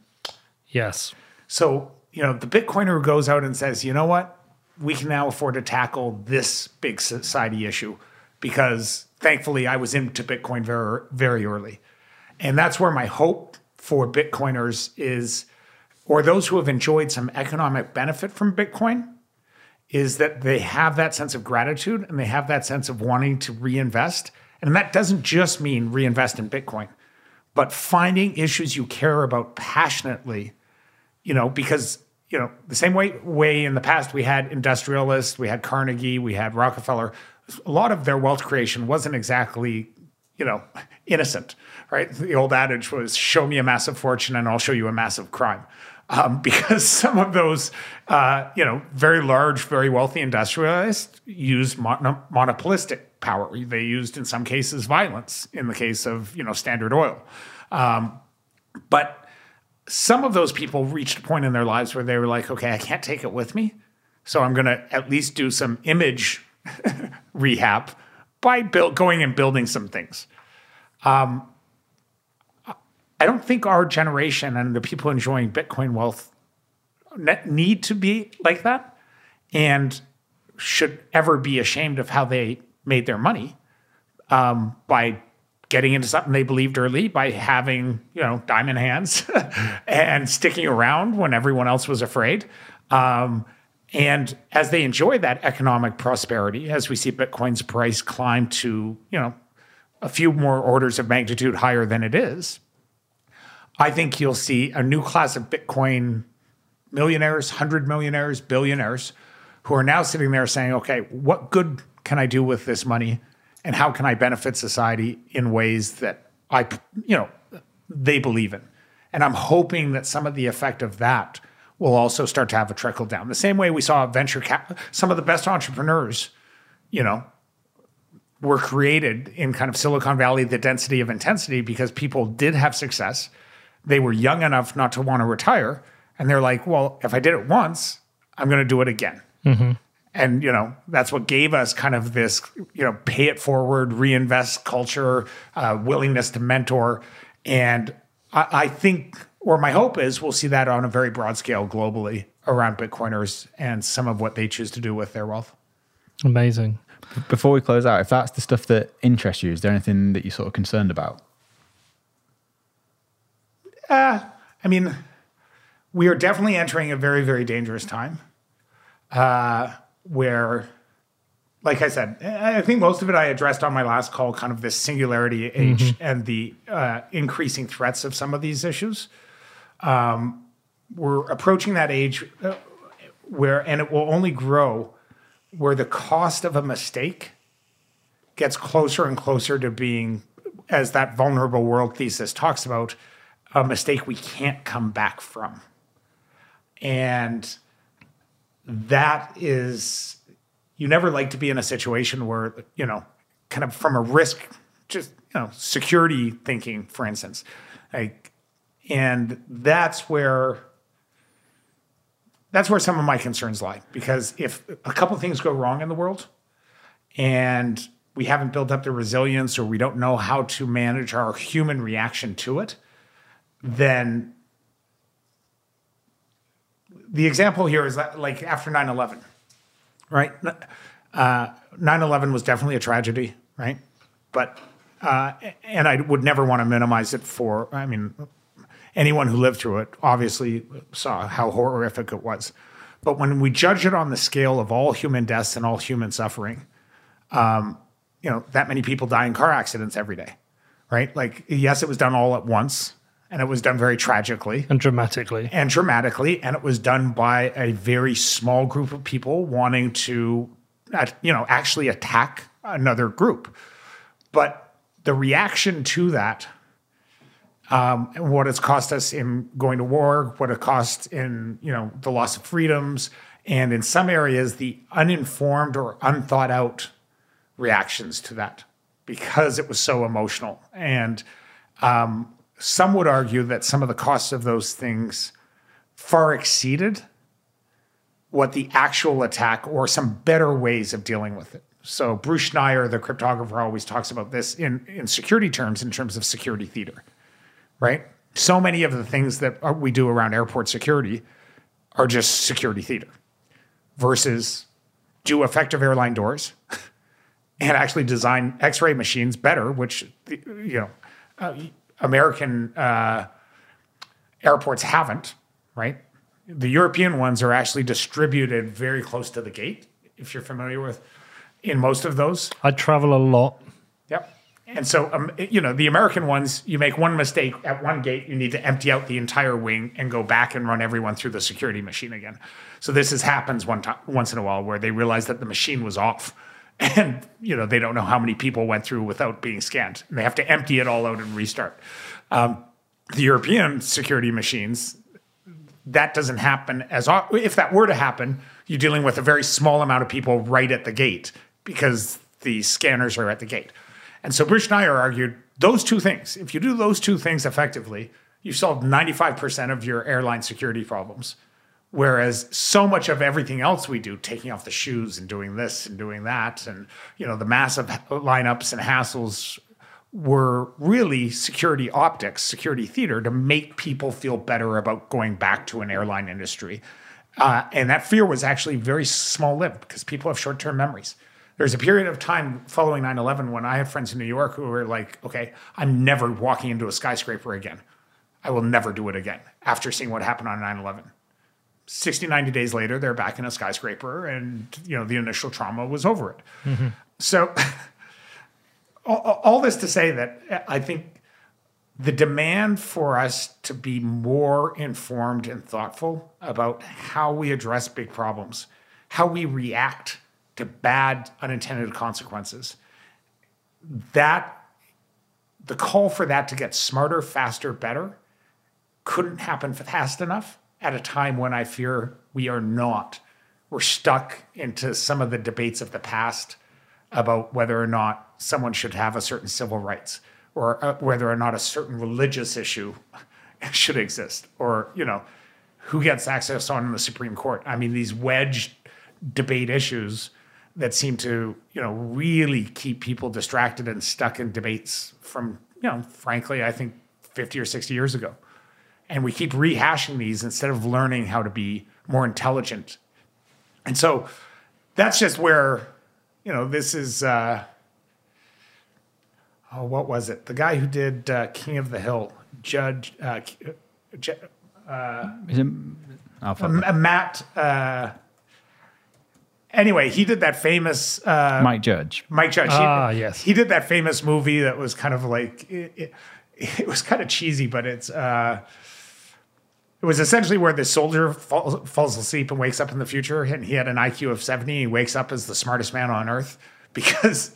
Yes. so, you know, the Bitcoiner who goes out and says, you know what, we can now afford to tackle this big society issue. because thankfully I was into Bitcoin very, very early. And that's where my hope for Bitcoiners is, or those who have enjoyed some economic benefit from Bitcoin, is that they have that sense of gratitude and they have that sense of wanting to reinvest. And that doesn't just mean reinvest in Bitcoin, but finding issues you care about passionately, you know, because you know, the same way way in the past we had industrialists, we had Carnegie, we had Rockefeller. A lot of their wealth creation wasn't exactly, you know, innocent, right? The old adage was "show me a massive fortune and I'll show you a massive crime," um, [LAUGHS] because some of those, uh, you know, very large, very wealthy industrialists used mon- monopolistic power. They used, in some cases, violence. In the case of you know Standard Oil, um, but some of those people reached a point in their lives where they were like, okay, I can't take it with me. So I'm going to at least do some image [LAUGHS] rehab by build, going and building some things. Um, I don't think our generation and the people enjoying Bitcoin wealth need to be like that and should ever be ashamed of how they made their money um, by getting into something they believed early by having you know diamond hands [LAUGHS] and sticking around when everyone else was afraid. Um, and as they enjoy that economic prosperity as we see bitcoin's price climb to you know a few more orders of magnitude higher than it is i think you'll see a new class of bitcoin millionaires 100 millionaires billionaires who are now sitting there saying okay what good can i do with this money and how can I benefit society in ways that I, you know, they believe in. And I'm hoping that some of the effect of that will also start to have a trickle down. The same way we saw venture cap, some of the best entrepreneurs, you know, were created in kind of Silicon Valley, the density of intensity, because people did have success. They were young enough not to want to retire. And they're like, well, if I did it once, I'm going to do it again. Mm-hmm and you know that's what gave us kind of this you know pay it forward reinvest culture uh, willingness to mentor and I, I, think or my hope is we'll see that on a very broad scale globally around bitcoiners and some of what they choose to do with their wealth amazing before we close out if that's the stuff that interests you is there anything that you're sort of concerned about uh, i mean we are definitely entering a very very dangerous time uh, where like I said, I think most of it I addressed on my last call, kind of this singularity age mm-hmm. and the uh, increasing threats of some of these issues. Um, we're approaching that age uh, where, and it will only grow, where the cost of a mistake gets closer and closer to being, as that vulnerable world thesis talks about, a mistake we can't come back from. And that is you never like to be in a situation where you know kind of from a risk just you know security thinking for instance like and that's where that's where some of my concerns lie because if a couple things go wrong in the world and we haven't built up the resilience or we don't know how to manage our human reaction to it then the example here is that, like after 9 11, right? Uh, 9 11 was definitely a tragedy, right? But, uh, and I would never want to minimize it for, I mean, anyone who lived through it obviously saw how horrific it was. But when we judge it on the scale of all human deaths and all human suffering, um, you know, that many people die in car accidents every day, right? Like, yes, it was done all at once and it was done very tragically. And dramatically. And dramatically. And it was done by a very small group of people wanting to you know actually attack another group. But the reaction to that um, what it's cost us in going to war what it cost in you know the loss of freedoms and in some areas the uninformed or unthought out reactions to that because it was so emotional. And um, some would argue that some of the costs of those things far exceeded what the actual attack or some better ways of dealing with it. So Bruce Schneier, the cryptographer, always talks about this in, in security terms, in terms of security theater, right? So many of the things that we do around airport security are just security theater versus do effective airline doors [LAUGHS] and actually design X-ray machines better, which you know uh, American uh, airports haven't. Right, the European ones are actually distributed very close to the gate. If you're familiar with, in most of those, I travel a lot. Yep. And so, um, you know, the American ones, you make one mistake at one gate, you need to empty out the entire wing and go back and run everyone through the security machine again. So this is happens one time, once in a while, where they realize that the machine was off, and you know they don't know how many people went through without being scanned, and they have to empty it all out and restart. Um, the European security machines, that doesn't happen as if that were to happen, you're dealing with a very small amount of people right at the gate because the scanners are at the gate. And so Bruce Schneier argued those two things. If you do those two things effectively, you've solved 95% of your airline security problems. Whereas so much of everything else we do, taking off the shoes and doing this and doing that, and you know the massive lineups and hassles were really security optics, security theater to make people feel better about going back to an airline industry. Uh, and that fear was actually very small lived because people have short term memories. There's a period of time following 9 11 when I had friends in New York who were like, okay, I'm never walking into a skyscraper again. I will never do it again after seeing what happened on 9 11. 60, 90 days later, they're back in a skyscraper and, you know, the initial trauma was over it. Mm-hmm. So, [LAUGHS] all, all this to say that I think the demand for us to be more informed and thoughtful about how we address big problems, how we react to bad unintended consequences, that the call for that to get smarter, faster, better couldn't happen fast enough at a time when I fear we are not. We're stuck into some of the debates of the past about whether or not someone should have a certain civil rights or uh, whether or not a certain religious issue [LAUGHS] should exist or you know who gets access on the supreme court i mean these wedge debate issues that seem to you know really keep people distracted and stuck in debates from you know frankly i think 50 or 60 years ago and we keep rehashing these instead of learning how to be more intelligent and so that's just where you know this is uh oh what was it the guy who did uh, king of the hill judge uh, J- Is it? Oh, fuck. M- matt uh anyway he did that famous uh Mike Judge. Mike Judge. Ah, he, yes. He did that famous movie that was kind of like it, it, it was kind of cheesy, but it's uh, it was essentially where the soldier falls, falls asleep and wakes up in the future, and he had an IQ of seventy. He wakes up as the smartest man on earth [LAUGHS] because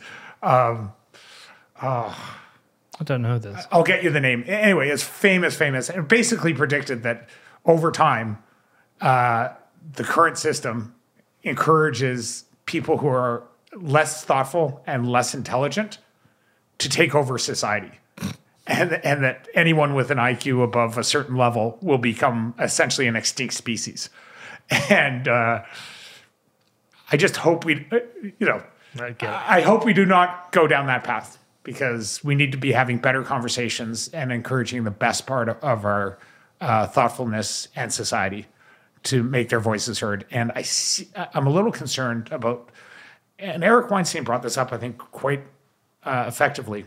I don't know this. I'll get you the name. Anyway, it's famous, famous, and basically predicted that over time, uh, the current system encourages people who are less thoughtful and less intelligent to take over society. And, and that anyone with an IQ above a certain level will become essentially an extinct species. And uh, I just hope we, uh, you know, I. I hope we do not go down that path because we need to be having better conversations and encouraging the best part of, of our uh, thoughtfulness and society to make their voices heard. And I see, I'm a little concerned about, and Eric Weinstein brought this up, I think, quite uh, effectively.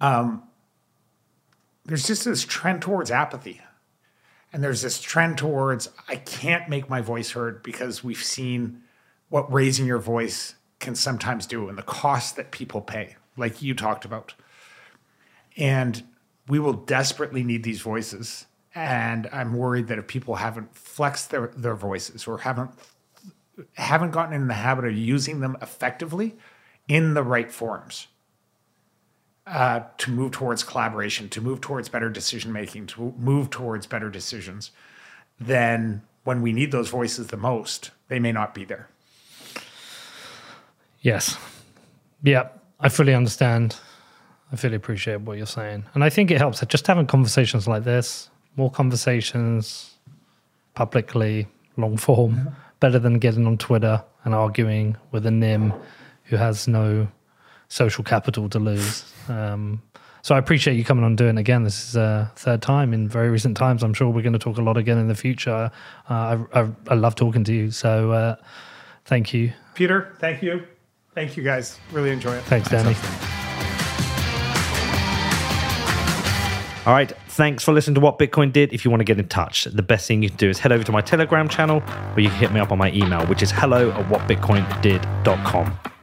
Um, there's just this trend towards apathy. And there's this trend towards, I can't make my voice heard because we've seen what raising your voice can sometimes do and the cost that people pay, like you talked about. And we will desperately need these voices. And I'm worried that if people haven't flexed their, their voices or haven't haven't gotten in the habit of using them effectively in the right forums uh, to move towards collaboration, to move towards better decision making, to move towards better decisions, then when we need those voices the most, they may not be there. Yes. Yeah, I fully understand. I fully appreciate what you're saying. And I think it helps that just having conversations like this, more conversations publicly, long form, better than getting on Twitter and arguing with a nym who has no social capital to lose. Um, so I appreciate you coming on doing it again. This is a third time in very recent times. I'm sure we're going to talk a lot again in the future. Uh, I, I, I love talking to you. So uh, thank you. Peter, thank you. Thank you guys. Really enjoy it. Thanks, Danny. All right. Thanks for listening to What Bitcoin Did. If you want to get in touch, the best thing you can do is head over to my Telegram channel or you can hit me up on my email, which is hello at whatbitcoindid.com.